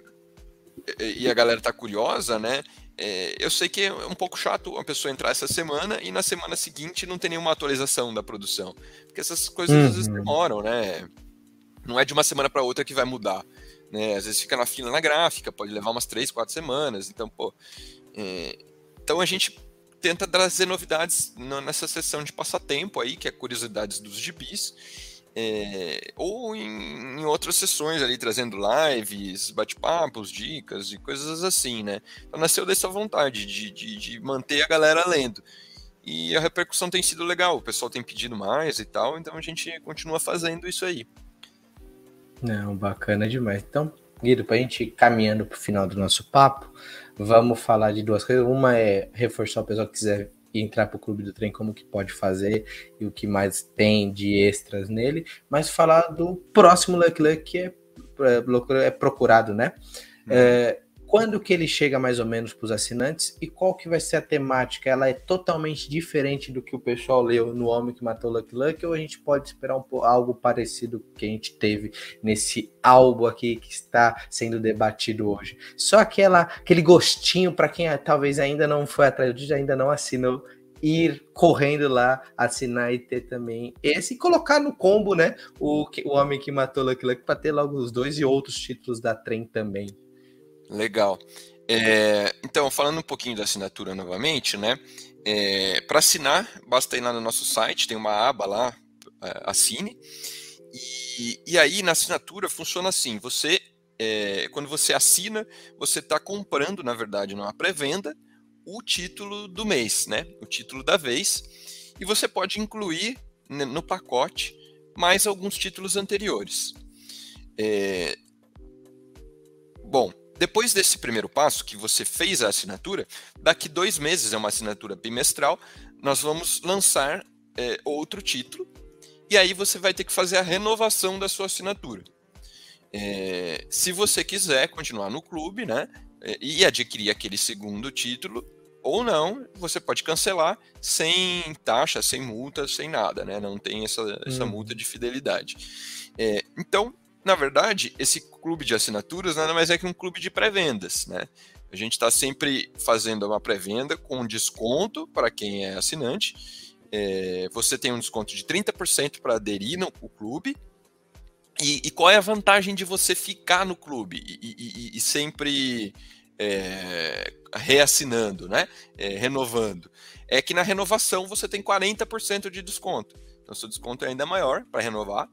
e a galera tá curiosa, né? É, eu sei que é um pouco chato uma pessoa entrar essa semana e na semana seguinte não ter nenhuma atualização da produção, porque essas coisas uhum. às vezes uhum. demoram, né? Não é de uma semana para outra que vai mudar, né? Às vezes fica na fila na gráfica, pode levar umas três, quatro semanas, então pô, é, então a gente tenta trazer novidades nessa sessão de passatempo aí, que é curiosidades dos gibis, é, ou em, em, outras sessões ali, trazendo lives, bate-papos, dicas e coisas assim, né? Então nasceu dessa vontade de, de, de, manter a galera lendo. E a repercussão tem sido legal, o pessoal tem pedido mais e tal, então a gente continua fazendo isso aí. Não, bacana demais. Então, Guido, para a gente ir caminhando para o final do nosso papo, vamos falar de duas coisas. Uma é reforçar o pessoal que quiser entrar para o clube do trem, como que pode fazer e o que mais tem de extras nele, mas falar do próximo Luck Luck que é, é, é procurado, né? Uhum. É, quando que ele chega mais ou menos para os assinantes e qual que vai ser a temática? Ela é totalmente diferente do que o pessoal leu no Homem que Matou Lucky Luck ou a gente pode esperar um algo parecido que a gente teve nesse álbum aqui que está sendo debatido hoje? Só aquela, aquele gostinho para quem talvez ainda não foi atrás ainda não assinou, ir correndo lá, assinar e ter também esse e colocar no combo, né? O, o Homem que Matou Lucky Luck para ter logo os dois e outros títulos da Trem também. Legal. É, então, falando um pouquinho da assinatura novamente, né? É, Para assinar, basta ir lá no nosso site, tem uma aba lá, é, assine. E, e aí, na assinatura, funciona assim: você, é, quando você assina, você está comprando, na verdade, numa pré-venda, o título do mês, né? O título da vez. E você pode incluir no pacote mais alguns títulos anteriores. É, bom, depois desse primeiro passo, que você fez a assinatura, daqui dois meses, é uma assinatura bimestral, nós vamos lançar é, outro título, e aí você vai ter que fazer a renovação da sua assinatura. É, se você quiser continuar no clube, né, é, e adquirir aquele segundo título, ou não, você pode cancelar sem taxa, sem multa, sem nada, né? Não tem essa, essa hum. multa de fidelidade. É, então, na verdade, esse clube de assinaturas nada mais é que um clube de pré-vendas, né? A gente está sempre fazendo uma pré-venda com desconto para quem é assinante. É, você tem um desconto de 30% para aderir no clube. E, e, qual é a vantagem de você ficar no clube e, e, e sempre é, reassinando, né? É, renovando. É que na renovação você tem 40% de desconto. Então, seu desconto é ainda maior para renovar.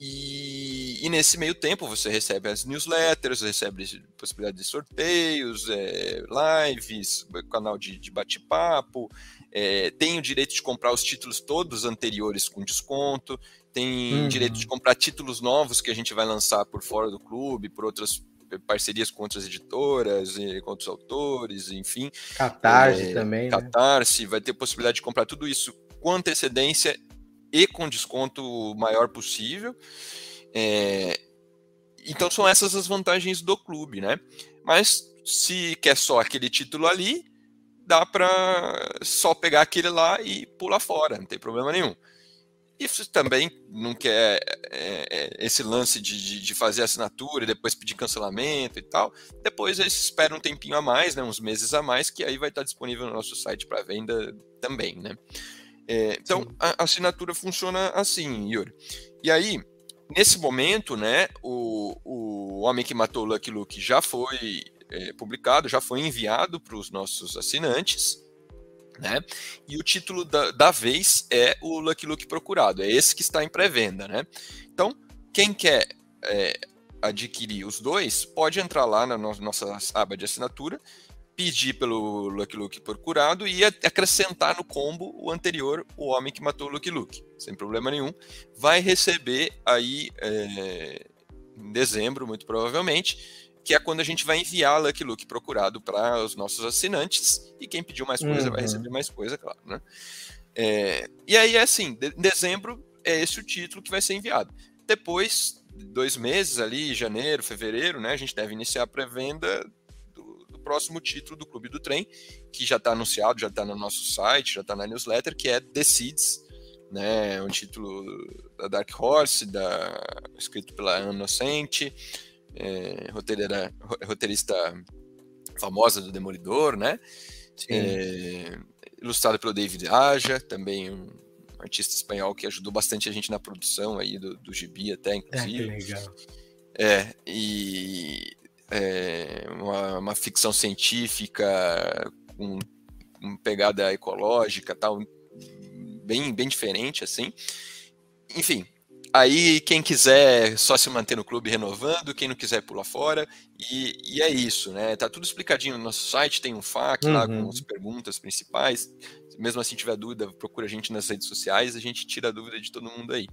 E, e, nesse meio tempo você recebe as newsletters, recebe possibilidade de sorteios, é, lives, canal de, de bate-papo, é, tem o direito de comprar os títulos todos anteriores com desconto, tem uhum. direito de comprar títulos novos que a gente vai lançar por fora do clube, por outras parcerias com outras editoras, com outros autores, enfim. Catarse é, também. Né? Catarse, né? vai ter possibilidade de comprar tudo isso com antecedência e com desconto maior possível. É, então são essas as vantagens do clube, né? Mas se quer só aquele título ali, dá para só pegar aquele lá e pular fora, não tem problema nenhum. Se também não quer é, é, esse lance de, de, de, fazer assinatura e depois pedir cancelamento e tal, depois eles esperam um tempinho a mais, né, uns meses a mais, que aí vai estar disponível no nosso site para venda também, né? É, então, a, a assinatura funciona assim, Yuri. E aí, nesse momento, né, o, o Homem que Matou Lucky Luke já foi é, publicado, já foi enviado para os nossos assinantes, né? E o título da, da vez é o Lucky Luke Procurado, é esse que está em pré-venda, né? Então, quem quer é, adquirir os dois, pode entrar lá na nossa aba de assinatura, pedir pelo Lucky Luke Procurado e acrescentar no combo o anterior, o Homem que Matou o Lucky Luke, sem problema nenhum. Vai receber aí é, em dezembro, muito provavelmente, que é quando a gente vai enviar Lucky Luke procurado para os nossos assinantes, e quem pediu mais coisa uhum. vai receber mais coisa, claro, né? É, e aí, é assim, de, dezembro é esse o título que vai ser enviado. Depois, dois meses ali, janeiro, fevereiro, né, a gente deve iniciar a pré-venda próximo título do Clube do Trem, que já está anunciado, já está no nosso site, já está na newsletter, que é The Seeds, né, um título da Dark Horse, da, escrito pela Ana Inocente, é, roteirista, roteirista famosa do Demolidor, né? É, ilustrado pelo David Aja, também um artista espanhol que ajudou bastante a gente na produção aí do, do gibi até, inclusive. É, que legal. É, e é, uma, uma, ficção científica com, com pegada ecológica tal, bem, bem diferente, assim. Enfim, Aí, quem quiser só se manter no clube renovando, quem não quiser pular fora. E, e é isso, né? Tá tudo explicadinho no nosso site, tem um FAQ uhum. lá com uhum. as perguntas principais. Mesmo assim, tiver dúvida, procura a gente nas redes sociais, a gente tira a dúvida de todo mundo aí.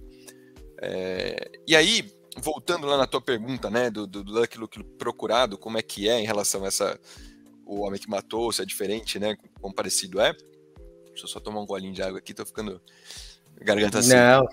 É... E aí, voltando lá na tua pergunta, né, do, do Lucky Luke procurado, como é que é em relação a essa. O homem que matou, se é diferente, né? Como parecido é. Deixa eu só tomar um golinho de água aqui, tô ficando. Garganta assim. Não,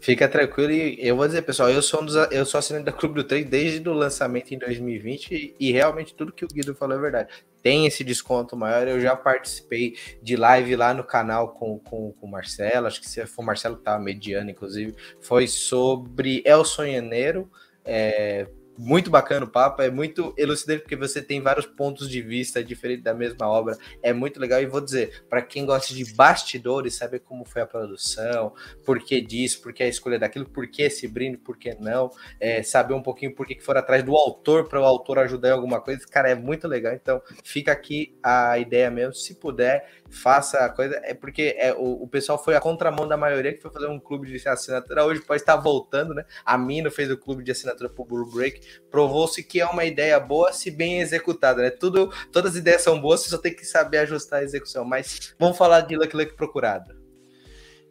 Fica tranquilo e eu vou dizer, pessoal, eu sou, um dos, eu sou assinante da Clube do Trem desde o lançamento em 2020 e, e, realmente tudo que o Guido falou é verdade. Tem esse desconto maior, eu já participei de live lá no canal com, com, com o Marcelo, acho que se foi o Marcelo que estava mediando, inclusive, foi sobre El Sonhaneiro, é, muito bacana o papo, é muito elucidante porque você tem vários pontos de vista diferentes da mesma obra, é muito legal. E vou dizer, para quem gosta de bastidores, saber como foi a produção, por que disso, por que a escolha daquilo, por que esse brinde, por que não, é, saber um pouquinho por que foram atrás do autor para o autor ajudar em alguma coisa, cara, é muito legal. Então, fica aqui a ideia mesmo, se puder faça a coisa. É porque é, o, o pessoal foi a contramão da maioria que foi fazer um clube de assinatura. Hoje pode estar voltando, né? A Mino fez o clube de assinatura para o Blue Break. Provou-se que é uma ideia boa se bem executada, né? Tudo, todas as ideias são boas, você só tem que saber ajustar a execução. Mas vamos falar de Lucky Lucky procurado.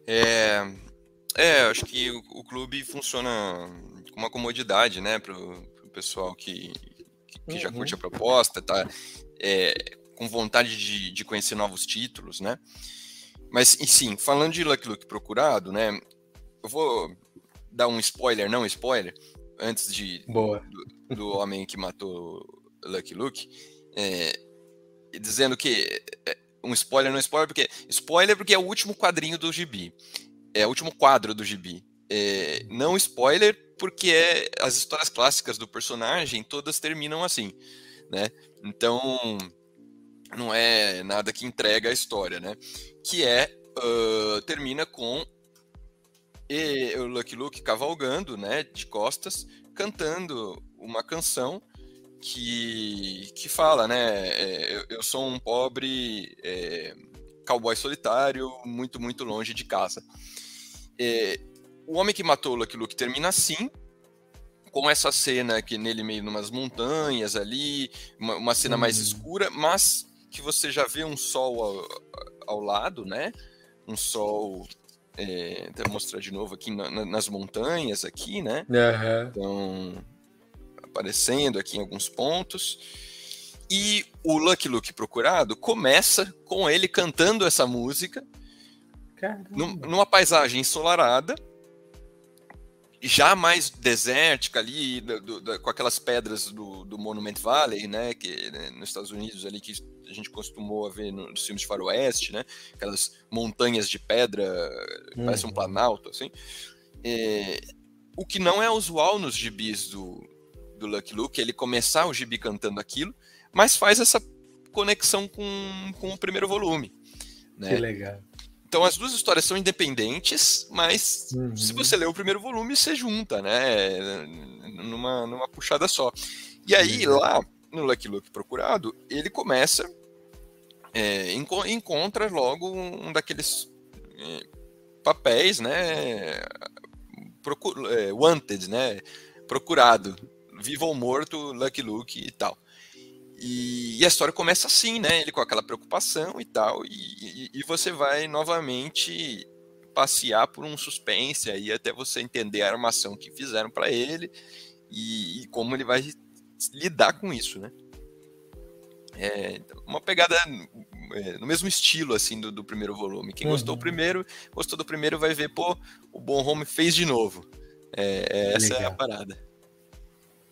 É, é acho que o, o clube funciona com uma comodidade, né? Para o pessoal que, que que uhum. já curte a proposta, tá é, com vontade de, de conhecer novos títulos, né? Mas, sim, falando de Lucky Luke procurado, né? Eu vou dar um spoiler, não spoiler, antes de Boa. Do, do homem que matou Lucky Luke, é, dizendo que é, um spoiler, não spoiler, porque spoiler porque é o último quadrinho do gibi, é o último quadro do gibi. É, não spoiler porque é, as histórias clássicas do personagem todas terminam assim, né? Então não é nada que entrega a história, né? Que é uh, termina com e, o Lucky Luke cavalgando, né, de costas, cantando uma canção que, que fala, né, é, eu, eu, sou um pobre é, cowboy solitário, muito, muito longe de casa. É, o Homem que Matou o Lucky Luke termina assim, com essa cena que nele meio numas montanhas ali, uma, uma cena mais uhum. escura, mas que você já vê um sol ao, ao lado, né? Um sol é, vou mostrar de novo aqui na, na, nas montanhas aqui, né? Uhum. Então, aparecendo aqui em alguns pontos. E o Lucky Luke procurado começa com ele cantando essa música num, numa paisagem ensolarada, já mais desértica ali, do, do, com aquelas pedras do, do Monument Valley, né, que né, nos Estados Unidos ali que a gente costumou a ver nos filmes de faroeste, né, aquelas montanhas de pedra, uhum. parece um planalto, assim. É, o que não é usual nos gibis do, do Lucky Luke, ele começar o gibi cantando aquilo, mas faz essa conexão com, com o primeiro volume. Né? Que legal. Então as duas histórias são independentes, mas uhum. se você ler o primeiro volume, você junta, né? Numa, numa puxada só. E aí, uhum. lá no Lucky Luke Procurado, ele começa, é, enco encontra logo um daqueles é, papéis, né? Procur é, wanted, né? Procurado, vivo ou morto, Lucky Luke e tal. E, e, a história começa assim, né? Ele com aquela preocupação e tal, e, e, e, você vai novamente passear por um suspense aí até você entender a armação que fizeram para ele e, como ele vai lidar com isso, né? É uma pegada é, no mesmo estilo assim do, do primeiro volume. Quem uhum. gostou do primeiro, gostou do primeiro, vai ver, pô, o Bon Home fez de novo. É, é essa Legal. é a parada.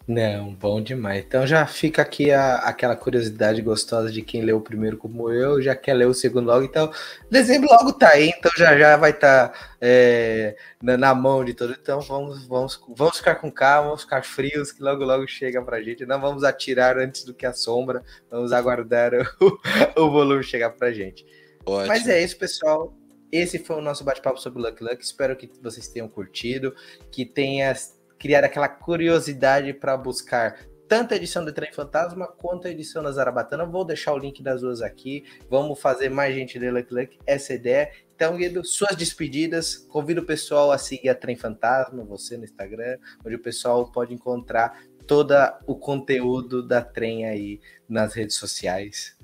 Não, bom demais. Então já fica aqui a, aquela curiosidade gostosa de quem leu o primeiro como eu, já quer ler o segundo logo. Então, dezembro logo tá aí, então já já vai estar tá, é, na, na, mão de todo. Então vamos, vamos, vamos ficar com calma, vamos ficar frios, que logo logo chega pra gente. Não vamos atirar antes do que a sombra, vamos aguardar o, o volume chegar pra gente. Ótimo. Mas é isso, pessoal. Esse foi o nosso bate-papo sobre Lucky Luck. Espero que vocês tenham curtido, que tenha criar aquela curiosidade para buscar tanto a edição do Trem Fantasma quanto a edição da Zarabatana. Vou deixar o link das duas aqui. Vamos fazer mais gente ler Lucky Luck, essa é ideia. Então, Guido, suas despedidas. Convido o pessoal a seguir a Trem Fantasma, você no Instagram, onde o pessoal pode encontrar todo o conteúdo da Trem aí nas redes sociais.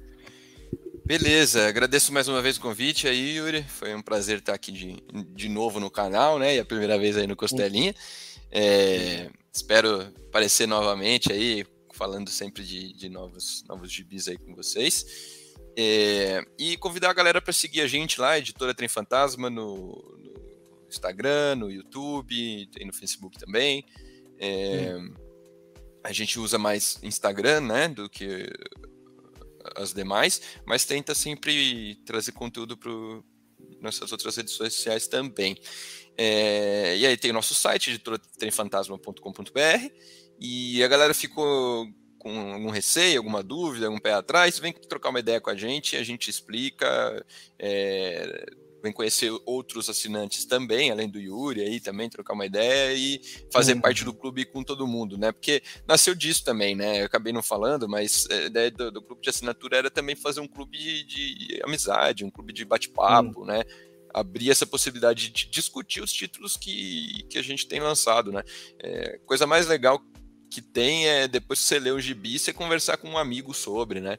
Beleza, agradeço mais uma vez o convite aí, Yuri. Foi um prazer estar aqui de, de novo no canal, né? E a primeira vez aí no Costelinha. Uhum. É, espero aparecer novamente aí, falando sempre de, de novos, novos gibis aí com vocês. É, e convidar a galera para seguir a gente lá, Editora Trem Fantasma, no, no Instagram, no YouTube, tem no Facebook também. É. A gente usa mais Instagram, né, do que as demais, mas tenta sempre trazer conteúdo para nossas outras redes sociais também. É, e aí tem o nosso site, editoratremfantasma.com.br, e a galera ficou com algum receio, alguma dúvida, algum pé atrás, vem trocar uma ideia com a gente, a gente explica, é, vem conhecer outros assinantes também, além do Yuri aí também, trocar uma ideia e fazer uhum. parte do clube com todo mundo, né? Porque nasceu disso também, né? Eu acabei não falando, mas a ideia do, do clube de assinatura era também fazer um clube de, de amizade, um clube de bate-papo, uhum. né? abrir essa possibilidade de discutir os títulos que, que a gente tem lançado, né? É, coisa mais legal que tem é depois que você lê o gibi, você conversar com um amigo sobre, né?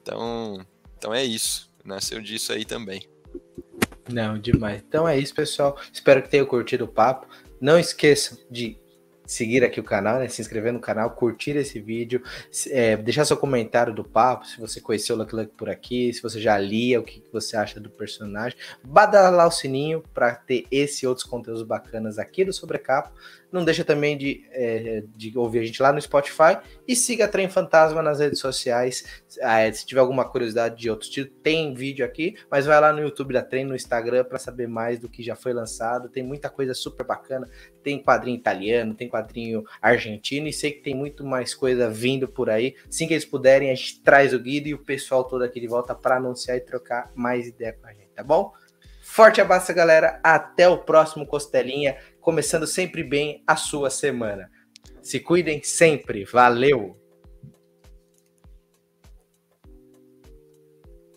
Então, então é isso. Nasceu disso aí também. Não, demais. Então é isso, pessoal. Espero que tenham curtido o papo. Não esqueçam de seguir aqui o canal, né? Se inscrever no canal, curtir esse vídeo, é, deixar seu comentário do papo, se você conheceu o Lucky Luck por aqui, se você já lia, o que você acha do personagem. Badalar o sininho para ter esse e outros conteúdos bacanas aqui do Sobrecapo. Não deixa também de, é, de ouvir a gente lá no Spotify e siga Trem Fantasma nas redes sociais. É, se tiver alguma curiosidade de outros títulos, tem vídeo aqui, mas vai lá no YouTube da Trem, no Instagram, para saber mais do que já foi lançado. Tem muita coisa super bacana. Tem quadrinho italiano, tem quadrinho argentino e sei que tem muito mais coisa vindo por aí. Assim que eles puderem, a gente traz o guido e o pessoal todo aqui de volta para anunciar e trocar mais ideia com a gente, tá bom? Forte abraço, galera. Até o próximo Costelinha, começando sempre bem a sua semana. Se cuidem sempre. Valeu!